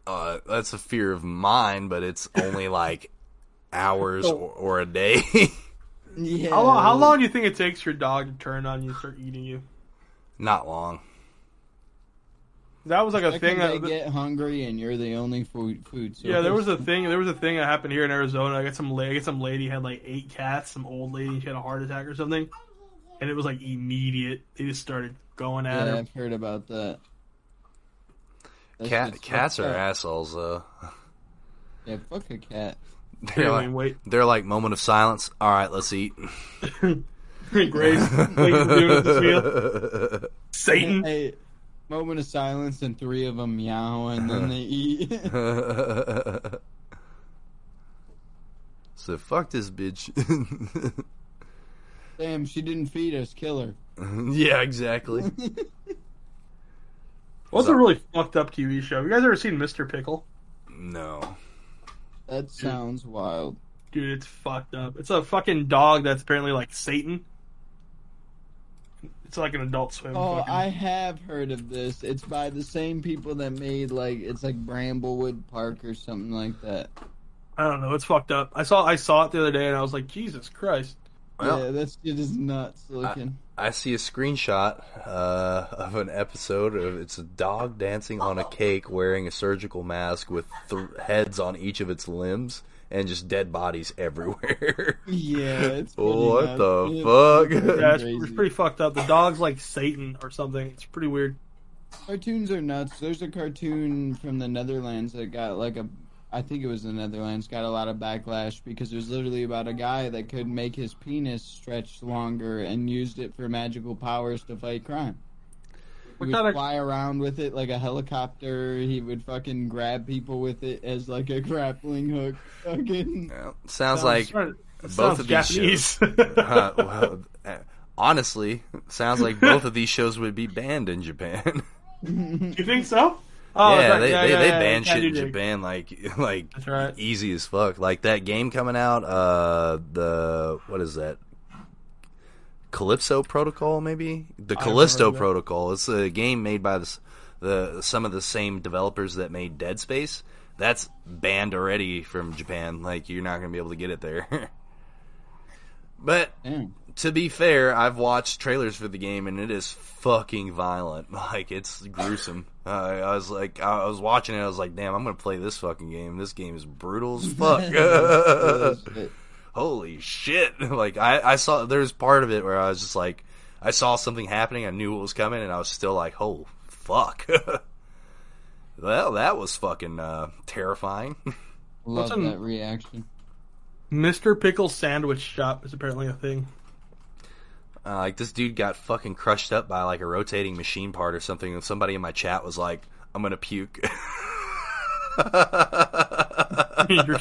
Uh, that's a fear of mine, but it's only like hours Oh. or, or a day. Yeah. how, long, how long do you think it takes your dog to turn on you and start eating you? Not long. That was like a thing. when they That, get hungry and you're the only food food source. yeah, there was a thing. There was a thing that happened here in Arizona. I got some. la- I got some lady had like eight cats. Some old lady. She had a heart attack or something, and it was like immediate. They just started going at Yeah, her. I've heard about that. That Cat cats are up. assholes, though. Yeah, fuck a cat. They're Anyway, like, wait. they're like moment of silence. All right, let's eat. Grace, wait for this meal. Satan. Hey, moment of silence and three of them meow and then they eat. so fuck this bitch. Damn, she didn't feed us. Kill her. yeah, exactly. What's a really fucked up TV show? You guys ever seen Mr. Pickle? No. That sounds wild. Dude, it's fucked up. It's a fucking dog that's apparently like Satan. It's like an adult swim. Oh, fucking- I have heard of this. It's by the same people that made like it's like Bramblewood Park or something like that. I don't know. It's fucked up. I saw I saw it the other day and I was like, Jesus Christ. Well- yeah, that shit is nuts looking. I see a screenshot uh, of an episode of it's a dog dancing on a cake wearing a surgical mask with th- heads on each of its limbs and just dead bodies everywhere. yeah, it's What nuts. the It's fuck? pretty Yeah, it's, it's pretty fucked up. The dog's like Satan or something. It's pretty weird. Cartoons are nuts. There's a cartoon from the Netherlands that got like a, I think it was the Netherlands, got a lot of backlash because it was literally about a guy that could make his penis stretch longer and used it for magical powers to fight crime. He would kinda- fly around with it like a helicopter. He would fucking grab people with it as like a grappling hook. Fucking. Yeah, sounds like It both sounds of these shows. uh, well, uh, honestly, sounds like both of these shows would be banned in Japan. you think so? Oh, yeah, that- they yeah, they, yeah, they yeah, ban shit in Japan like like right. easy as fuck. Like that game coming out, uh, the what is that? Calypso Protocol, maybe the Callisto. Protocol. It's a game made by the, the some of the same developers that made Dead Space. That's banned already from Japan. Like you're not gonna be able to get it there. but to be fair, I've watched trailers for the game and it is fucking violent. Like it's gruesome. Uh, I was like, I was watching it. I was like, damn, I'm gonna play this fucking game. This game is brutal as fuck. Shit. Holy shit! Like I, I saw there's part of it where I was just like, I saw something happening. I knew what was coming, and I was still like, oh fuck. well, that was fucking uh, terrifying. Love What's an- that reaction. Mr. Pickle Sandwich Shop is apparently a thing. Uh, like this dude got fucking crushed up by like a rotating machine part or something, and somebody in my chat was like, "I'm gonna puke." Your,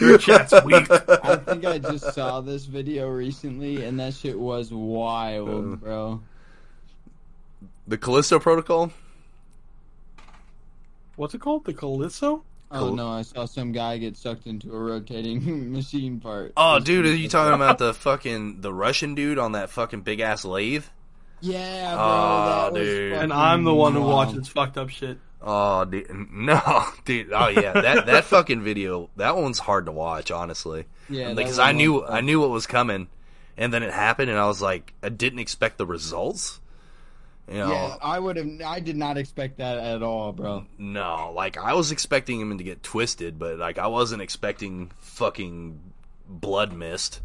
your chat's weak. I think I just saw this video recently, and that shit was wild, uh, bro. the Callisto Protocol. What's it called? The Callisto. Oh no, I saw some guy get sucked into a rotating machine part. Oh, dude, are you talking about the fucking the Russian dude on that fucking big ass lathe? Yeah, bro. Oh, that was dude. And I'm the one who wild. watches fucked up shit. Oh, dude, no, dude. Oh yeah, that that fucking video. That one's hard to watch, honestly. Yeah, because I knew was- I knew what was coming, and then it happened, and I was like, I didn't expect the results. You know, Yeah, I would have. I did not expect that at all, bro. no, like I was expecting him to get twisted, but like I wasn't expecting fucking blood mist.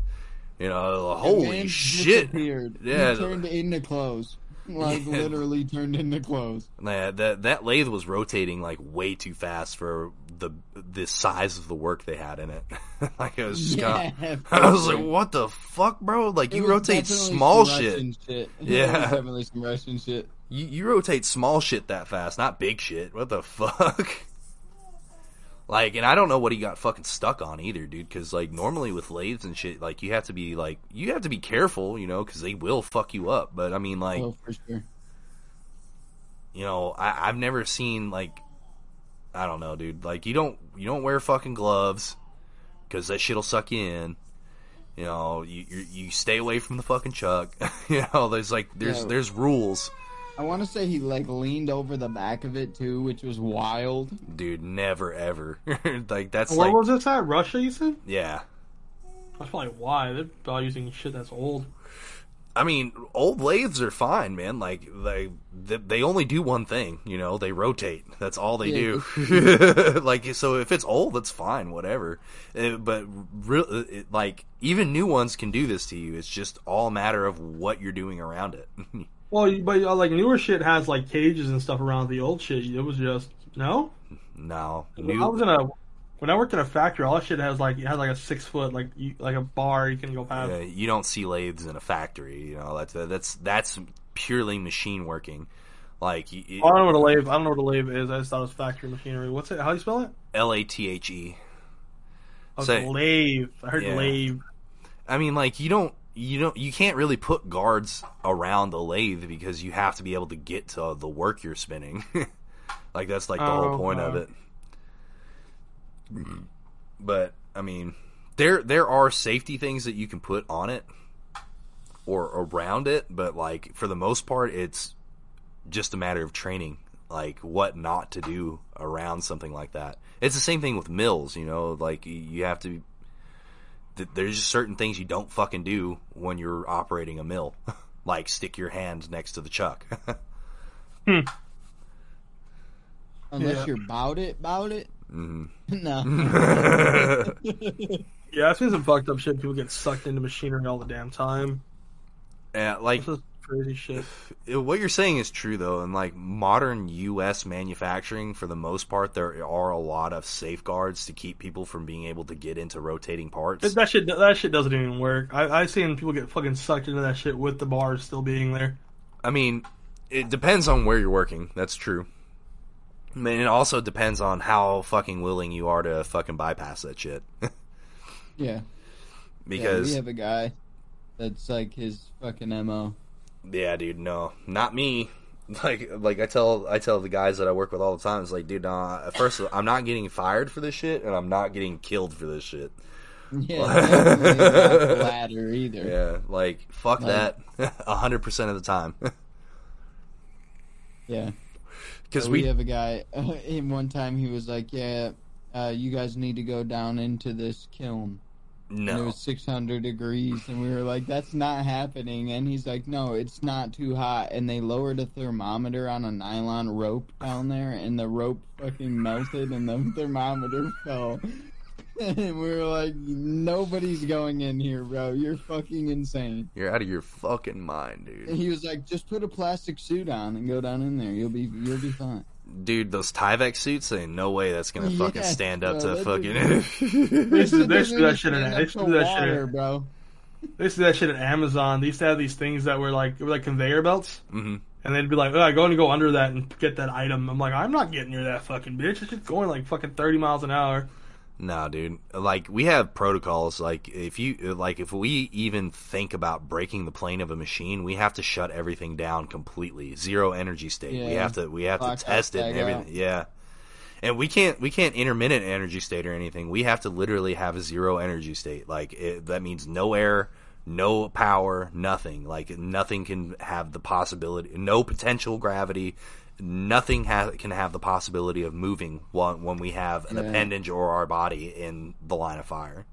You know, holy shit! Yeah. he turned into clothes. Like Yeah. literally turned into clothes. Yeah, that that lathe was rotating like way too fast for the the size of the work they had in it. like it was just Yeah, I was like, what the fuck, bro? Like It you rotate small shit. Shit. Yeah. definitely some Russian shit. You you rotate small shit that fast, not big shit. What the fuck? Like, and I don't know what he got fucking stuck on either, dude. Because like normally with lathes and shit, like you have to be like you have to be careful, you know, because they will fuck you up. But I mean, like oh, for sure. you know, I, I've never seen like, I don't know, dude. Like you don't you don't wear fucking gloves because that shit'll suck you in. You know, you you, you stay away from the fucking chuck. you know, there's like there's Yeah. there's rules, I want to say he like leaned over the back of it too, which was wild. dude. Never ever. like that's Where like was this at? Russia, you said? yeah. That's probably why. They're probably using shit that's old. I mean, old lathes are fine, man. Like they they, they only do one thing, you know. They rotate. That's all they Yeah. do. like so, if it's old, that's fine, whatever. Uh, but real, uh, it, like even new ones can do this to you. It's just all a matter of what you're doing around it. Well, but uh, like newer shit has like cages and stuff around the old shit. It was just no. no, When I was new. in a when I worked in a factory, all that shit has like it has like a six foot like you, like a bar you can go past. Uh, you don't see lathes in a factory. You know that's that's that's purely machine working. Like I don't know what a lathe. I don't know what a lathe is. I just thought it was factory machinery. What's it? How do you spell it? L A T H E. Oh, Say- lathe. I heard Yeah. lathe. I mean, like you don't, you don't, you can't really put guards around the lathe because you have to be able to get to the work you're spinning. like that's like the Oh, whole point of uh. it. But I mean, there there are safety things that you can put on it or around it, but like for the most part, it's just a matter of training, like what not to do around something like that. It's the same thing with mills, you know, like you have to th- there's just certain things you don't fucking do when you're operating a mill, like stick your hands next to the chuck. Unless Yeah. you're about it, about it. Mhm. No. Yeah, I've seen some fucked up shit. People get sucked into machinery all the damn time. yeah, like This is crazy shit. what you're saying is true though, and like modern U.S. manufacturing, for the most part, there are a lot of safeguards to keep people from being able to get into rotating parts. That shit, that shit doesn't even work. I, I've seen people get fucking sucked into that shit with the bars still being there. I mean, it depends on where you're working. That's true. I mean, it also depends on how fucking willing you are to fucking bypass that shit. yeah. because yeah, we have a guy that's like his fucking mo. Yeah, dude, no, not me. Like, like I tell, I tell the guys that I work with all the time. It's like, dude, nah, first, I'm not getting fired for this shit, and I'm not getting killed for this shit. Yeah, not latter either. Yeah, like, fuck Like- that, a hundred percent of the time. Yeah. Because we, we, have a guy. Uh, in one time, he was like, "Yeah, uh, you guys need to go down into this kiln." And it was 600 degrees, and we were like, "That's not happening." And he's like, "No, it's not too hot." And they lowered a thermometer on a nylon rope down there, and the rope fucking melted, and the thermometer fell. and we were like, "Nobody's going in here, bro. You're fucking insane." you're out of your fucking mind, dude. And he was like, "Just put a plastic suit on and go down in there. You'll be, you'll be fine." Dude, those Tyvek suits, ain't no way that's gonna fucking Yes, stand up bro, to that fucking. They used to, they Doesn't used to do that shit in, stand they up used to to do that shit bro. they used to do that shit at Amazon. They used to have these things that were like, were like conveyor belts. hmm And they'd be like, oh, go and go under that and get that item. I'm like, I'm not getting near that fucking bitch. It's just going like fucking 30 miles an hour. No, dude. Like we have protocols. Like if you like, if we even think about breaking the plane of a machine, we have to shut everything down completely, zero energy state. We have to we have Lock to test it and everything. Yeah. And we can't we can't intermittent energy state or anything. We have to literally have a zero energy state. Like it, that means no air, no power, nothing. Like nothing can have the possibility, no potential gravity. Nothing ha- can have the possibility of moving when, when we have an Yeah. appendage or our body in the line of fire.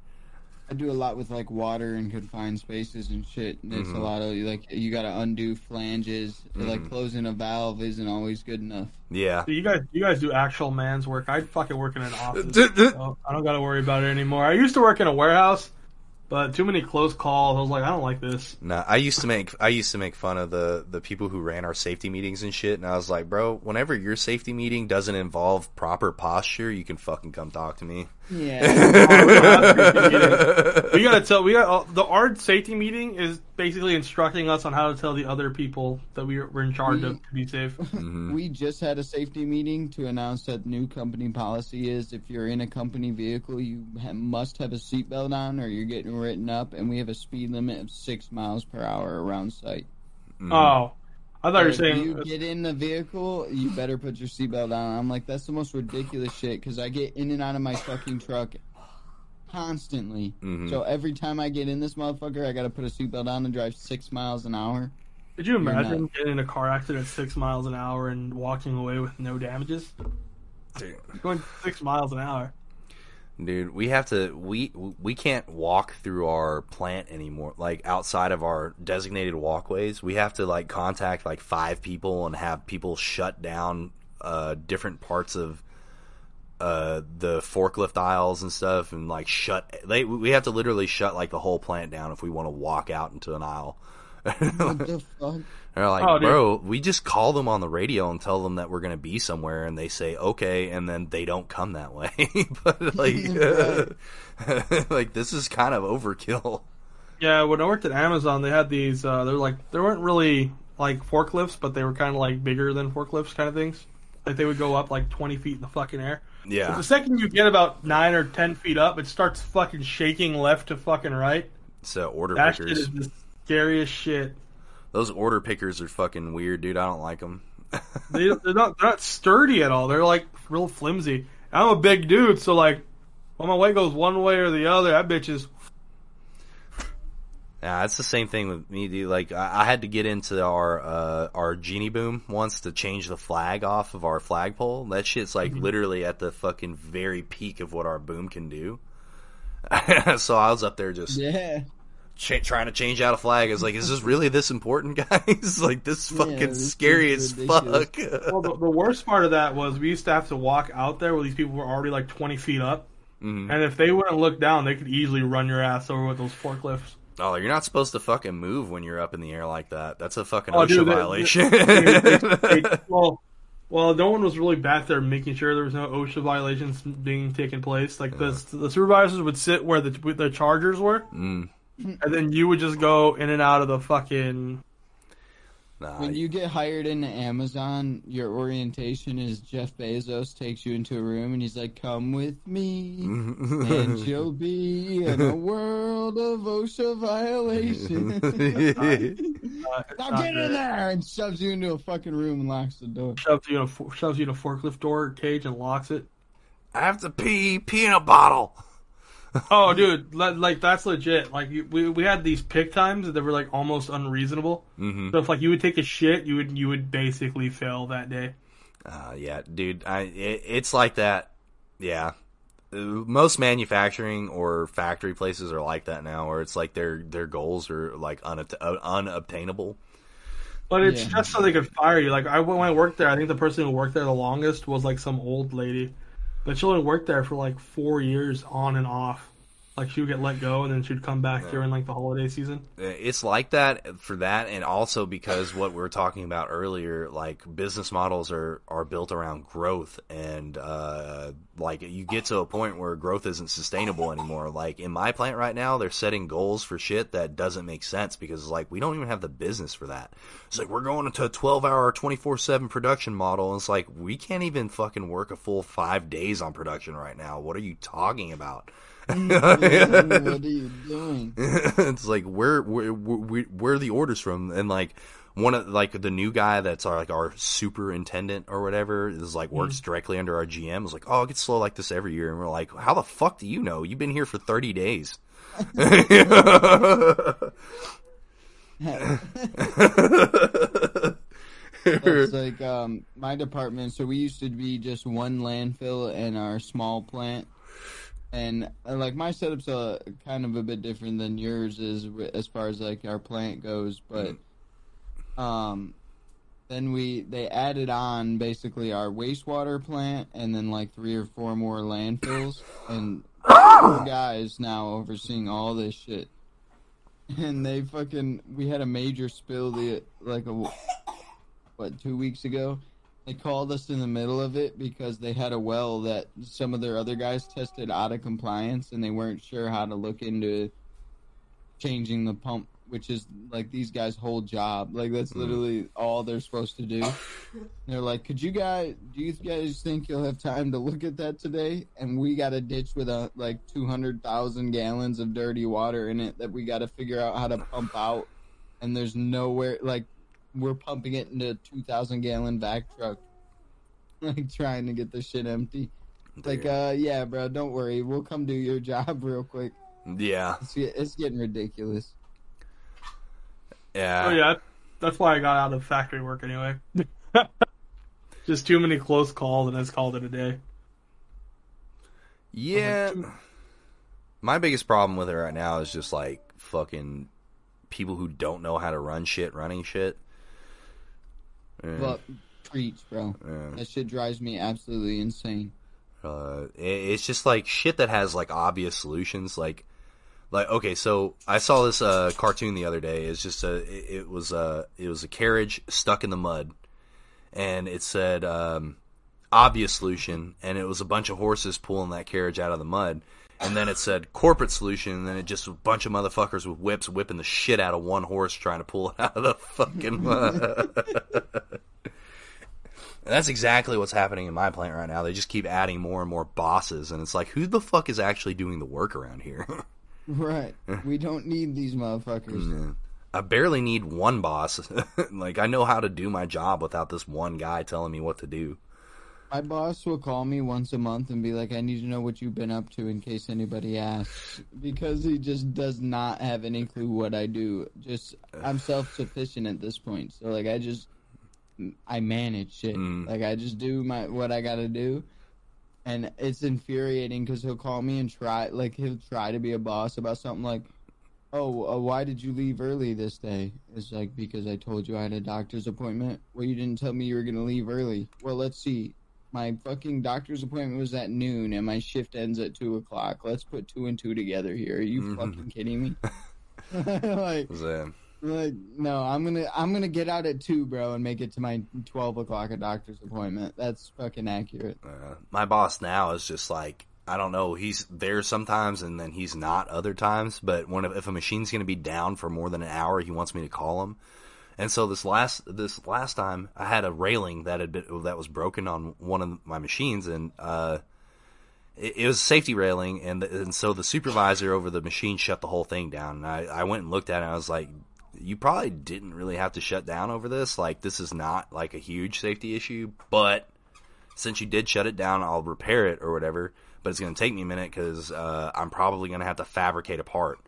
I do a lot with like water and confined spaces and shit. And It's Mhm. a lot of like you got to undo flanges. Like Mhm. closing a valve isn't always good enough. Yeah. So you guys, you guys do actual man's work. I fucking work in an office. so I don't got to worry about it anymore. I used to work in a warehouse, but too many close calls. I was like, I don't like this. No, I used to make I used to make fun of the the people who ran our safety meetings and shit, and I was like, bro, whenever your safety meeting doesn't involve proper posture, you can fucking come talk to me. Yeah. we gotta tell. We got uh, the art safety meeting is basically instructing us on how to tell the other people that we are, we're in charge of to be safe. Mhm. we just had a safety meeting to announce that new company policy is if you're in a company vehicle, you ha- must have a seatbelt on or you're getting written up. And we have a speed limit of six miles per hour around site. Mhm. Oh, I thought you were if saying. you get in the vehicle, you better put your seatbelt on. I'm like, that's the most ridiculous shit because I get in and out of my fucking truck constantly. Mhm. So every time I get in this motherfucker, I gotta put a seatbelt on and drive six miles an hour. Could you imagine not- getting in a car accident at six miles an hour and walking away with no damages? Dude. Going six miles an hour. Dude, we have to we we can't walk through our plant anymore. Like outside of our designated walkways, we have to like contact like five people and have people shut down uh different parts of uh the forklift aisles and stuff and like shut they we have to literally shut like the whole plant down if we want to walk out into an aisle. What the fuck? They're like, Oh, bro, we just call them on the radio and tell them that we're going to be somewhere, and they say okay, and then they don't come that way. but like, like this is kind of overkill. Yeah, when I worked at Amazon, they had these. Uh, they're like they weren't really like forklifts, but they were kind of like bigger than forklifts, kind of things. Like they would go up like twenty feet in the fucking air. Yeah, the second you get about nine or ten feet up, it starts fucking shaking left to fucking right. so order That shit is the scariest shit. Those order pickers are fucking weird, dude. I don't like them. They, they're not they're not sturdy at all. They're like real flimsy. I'm a big dude, so like when my weight goes one way or the other, that bitch is Yeah, it's the same thing with me, dude. Like, I, I had to get into our uh, our genie boom once to change the flag off of our flagpole. That shit's like literally at the fucking very peak of what our boom can do. so I was up there just Yeah. Cha- trying to change out a flag. Is like, "Is this really this important, guys? like this is Yeah, fucking this scary as fuck." Well, the, the worst part of that was we used to have to walk out there where these people were already like 20 feet up. Mhm. And if they wouldn't look down, they could easily run your ass over with those forklifts. Oh, you're not supposed to fucking move when you're up in the air like that. That's a fucking Oh, OSHA dude, they- violation. They- they- well, well, no one was really back there making sure there was no OSHA violations being taken place. Like the the supervisors would sit where the the chargers were, Mm. And then you would just go in and out of the fucking. Nah, When you get hired into Amazon, your orientation is Jeff Bezos takes you into a room and he's like, "Come with me, and you'll be in a world of OSHA violations." Uh, it's now not get in there and shoves you into a fucking room and locks the door. Shoves you in a shoves you in a forklift door cage and locks it. I have to pee. Pee in a bottle. Oh, dude, le- like that's legit. Like you- we we had these pick times that were like almost unreasonable. hmm So if like you would take a shit, you would you would basically fail that day. Uh, yeah, dude. I it, it's like that. Yeah, Uh, most manufacturing or factory places are like that now, where it's like their their goals are like unatta- uh, unobtainable. But it's Yeah. just so they could fire you. Like I when I worked there, I think the person who worked there the longest was like some old lady, she only worked there for like four years on and off. Like she would get let go and then she'd come back during like the holiday season. It's like that for that, and also because what we were talking about earlier, like business models are are built around growth, and uh, like you get to a point where growth isn't sustainable anymore. Like in my plant right now, they're setting goals for shit that doesn't make sense because like we don't even have the business for that. It's like we're going into a twelve hour, twenty four seven production model, and it's like we can't even fucking work a full five days on production right now. What are you talking about? What are you doing? it's like where where where where are the orders from? And like one of like the new guy that's our like our superintendent or whatever is like works directly under our GM is like oh it gets slow like this every year. And we're like how the fuck do you know? You've been here for 30 days. It's like um, my department. So we used to be just one landfill in our small plant, and like my setup's a kind of a bit different than yours is as far as like our plant goes. But um, then we they added on basically our wastewater plant, and then like three or four more landfills, and four guys now overseeing all this shit. And they fucking we had a major spill the like a what two weeks ago. They called us in the middle of it because they had a well that some of their other guys tested out of compliance and they weren't sure how to look into changing the pump, which is like these guys' whole job. Like that's hmm. literally all they're supposed to do. They're like, "Could you guys? Do you guys think you'll have time to look at that today?" And we got a ditch with a like two hundred thousand gallons of dirty water in it that we got to figure out how to pump out. And there's nowhere like we're pumping it into a two thousand gallon vac truck, like trying to get the shit empty. Like, uh, yeah, bro, don't worry, we'll come do your job real quick. yeah It's, it's getting ridiculous. yeah Oh yeah, that's why I got out of factory work anyway. Just too many close calls and I just called it a day. Yeah. My biggest problem with it right now is just like fucking people who don't know how to run shit running shit. Yeah. But preach, bro. Yeah. That shit drives me absolutely insane. Uh, it's just like shit that has like obvious solutions. Like, like okay, so I saw this uh, cartoon the other day. It's just a, it, it was a, it was a carriage stuck in the mud, and it said um, obvious solution, and it was a bunch of horses pulling that carriage out of the mud. And then it said corporate solution, and then it just a bunch of motherfuckers with whips whipping the shit out of one horse trying to pull it out of the fucking. And that's exactly what's happening in my plant right now. They just keep adding more and more bosses, and it's like, who the fuck is actually doing the work around here? Right. we don't need these motherfuckers. I barely need one boss. like, I know how to do my job without this one guy telling me what to do. My boss will call me once a month and be like, I need to know what you've been up to in case anybody asks. Because he just does not have any clue what I do. Just, I'm self sufficient at this point. So, like, I just, I manage shit. Mm. Like, I just do my, what I gotta do. and it's infuriating because he'll call me and try like he'll try to be a boss about something like, "Oh, uh, why did you leave early this day?" It's like because I told you I had a doctor's appointment. Well, you didn't tell me you were gonna leave early. Well, let's see. My fucking doctor's appointment was at noon, and my shift ends at two o'clock. Let's put two and two together here. Are you Mhm. fucking kidding me? like, So, like, no, I'm gonna I'm gonna get out at two, bro, and make it to my twelve o'clock a doctor's appointment. That's fucking accurate. uh, my boss now is just like I don't know. He's there sometimes, and then he's not other times. But when if a machine's going to be down for more than an hour, he wants me to call him. And so this last this last time, I had a railing that had been that was broken on one of my machines, and uh, it, it was a safety railing, and and so the supervisor over the machine shut the whole thing down. And I I went and looked at it, and I was like, you probably didn't really have to shut down over this. Like this is not like a huge safety issue, but since you did shut it down, I'll repair it or whatever. But it's going to take me a minute because uh, I'm probably going to have to fabricate a part.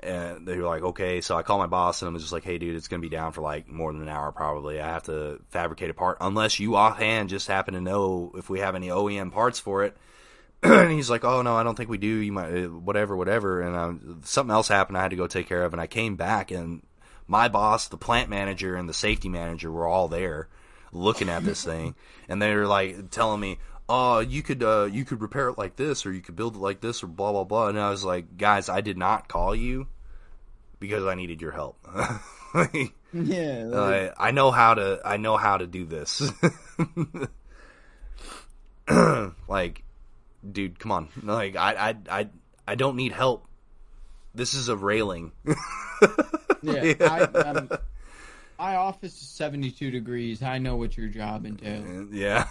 And they were like, okay. So I call my boss and I'm just like, hey, dude, it's going to be down for like more than an hour probably. I have to fabricate a part unless you offhand just happen to know if we have any OEM parts for it. and he's like, oh no, I don't think we do. You might, uh, whatever, whatever. And um, something else happened. I had to go take care of, and I came back, and my boss, the plant manager, and the safety manager were all there looking at this thing, and they were like telling me, "Oh, you could uh, you could repair it like this, or you could build it like this, or blah blah blah." And I was like, "Guys, I did not call you because I needed your help. Like, Yeah, like, uh, I know how to I know how to do this. like, dude, come on. Like, I I I I don't need help. This is a railing. yeah. I, my office is seventy two degrees. I know what your job entails. Yeah.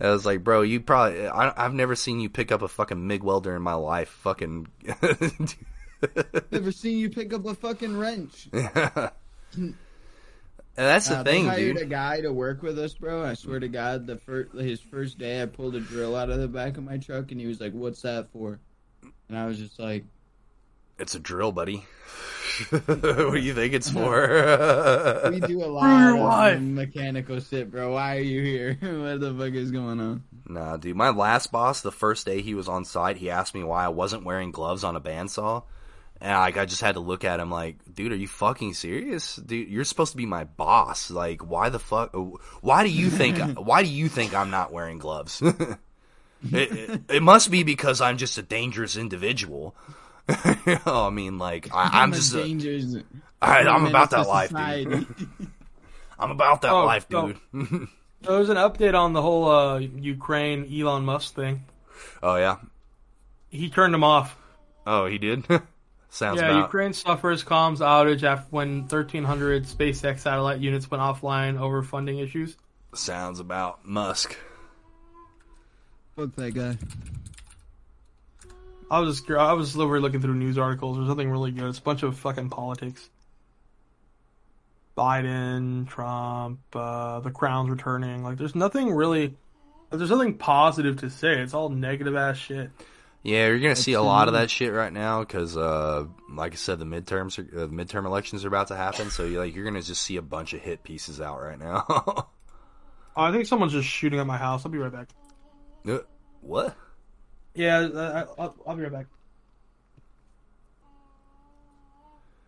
I was like, bro, you probably. I, I've never seen you pick up a fucking MIG welder in my life. Fucking. Never seen you pick up a fucking wrench. and that's the Uh, thing, they hired dude. a guy to work with us, bro. I swear to God, the first his first day, I pulled a drill out of the back of my truck, and he was like, "What's that for?" And I was just like, It's a drill, buddy. what do you think it's for? "We do a lot of wife. mechanical shit, bro. Why are you here? what the fuck is going on?" Nah, dude. My last boss, the first day he was on site, he asked me why I wasn't wearing gloves on a bandsaw. And like, I just had to look at him like, dude, are you fucking serious? Dude, you're supposed to be my boss. Like, why the fuck? Why do you think? why do you think I'm not wearing gloves? It, it, it must be because I'm just a dangerous individual. you know, I mean, like, I, I'm a just, a, dangerous. all right, I'm about that life, dude. I'm about that Oh, life, oh. dude. There was an update on the whole uh, Ukraine Elon Musk thing. oh yeah. He turned him off. Oh, he did. Sounds yeah, about. Ukraine suffers comms outage after when 1,300 SpaceX satellite units went offline over funding issues. Sounds about Musk. Fuck that guy. I was just I was literally looking through news articles. There's nothing really good. It's a bunch of fucking politics. Biden, Trump, uh, the crown's returning. Like, there's nothing really. There's nothing positive to say. It's all negative ass shit. Yeah, you're gonna see a lot of that shit right now because, uh, like I said, the midterms, are, uh, the midterm elections are about to happen. So you're like, you're gonna just see a bunch of hit pieces out right now. Oh, I think someone's just shooting at my house. I'll be right back. Uh, what? Yeah, uh, I, I'll, I'll be right back.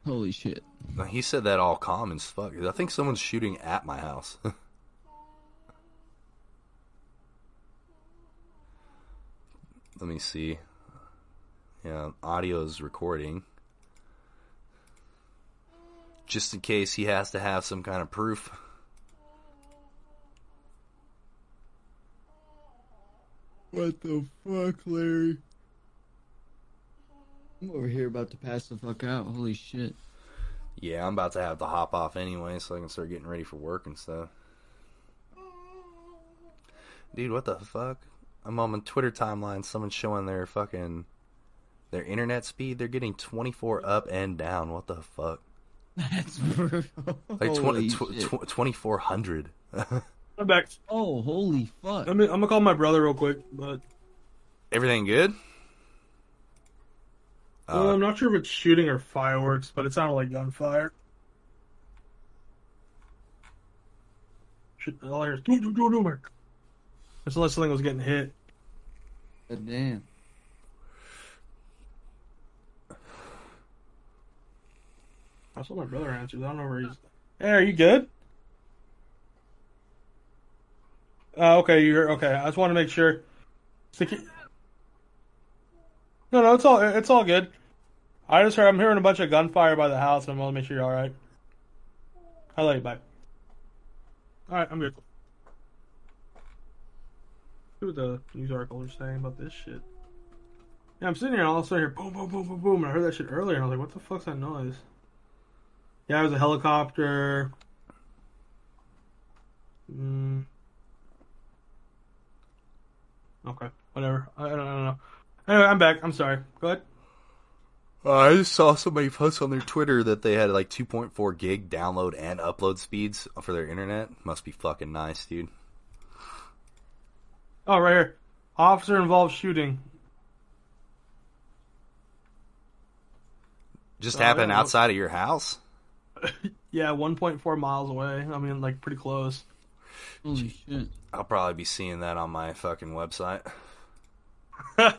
Holy shit. No, He said that all calm as fuck. I think someone's shooting at my house. Let me see. Yeah, audio is recording. Just in case he has to have some kind of proof. What the fuck, Larry? I'm over here about to pass the fuck out. Holy shit. Yeah, I'm about to have to hop off anyway, so I can start getting ready for work and stuff. Dude, what the fuck? I'm on my Twitter timeline. Someone's showing their fucking their internet speed. They're getting 24 up and down. What the fuck? That's brutal. Like 20, Holy tw- shit. tw- 2400. I'm back. Oh, holy fuck. I'm, I'm gonna call my brother real quick, but Everything good? well, Uh, I'm not sure if it's shooting or fireworks, but it sounded like gunfire. Shit, all I hear is do do do do. That's unless something was getting hit. But damn. That's what my brother answers. I don't know where he's. Hey, are you good? Uh, okay, you're okay. I just want to make sure. Sticky- No, no, it's all it's all good. I just heard I'm hearing a bunch of gunfire by the house, and I want to make sure you're all right. I love you. Bye. All right, I'm good. See what the news articles are saying about this shit. Yeah, I'm sitting here, and all of a sudden, I hear boom, boom, boom, boom, boom, and I heard that shit earlier, and I was like, "What the fuck's that noise?" Yeah, it was a helicopter. Mm. Okay, whatever. I, don't, I don't know. Anyway, I'm back. I'm sorry. Go ahead. Uh, I just saw somebody post on their Twitter that they had like 2.4 gig download and upload speeds for their internet. Must be fucking nice, dude. Oh, right here. Officer involved shooting. Just Oh, happened outside of your house? Yeah, 1.4 miles away. I mean, like pretty close. Holy shit. I'll probably be seeing that on my fucking website.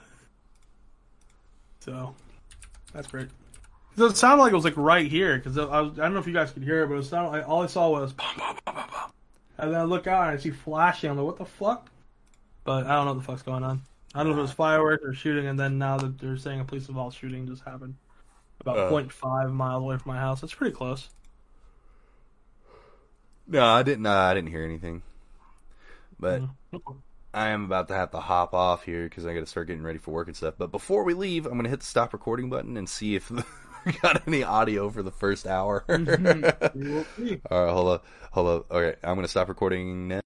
So that's great. So it sounded like it was like right here because I, I don't know if you guys could hear it, but it sounded like all I saw was bum, bum, bum, bum, bum. and then I look out and I see flashing. I'm like, what the fuck? But I don't know what the fuck's going on. I don't know if it was fireworks or shooting, and then now that they're saying a police involved shooting just happened about Uh. 0.5 miles away from my house. That's pretty close. No, I didn't. Uh, I didn't hear anything. But Mm. I am about to have to hop off here because I got to start getting ready for work and stuff. But before we leave, I'm going to hit the stop recording button and see if we got any audio for the first hour. See. All right, hold up, hold up. Okay, I'm going to stop recording now.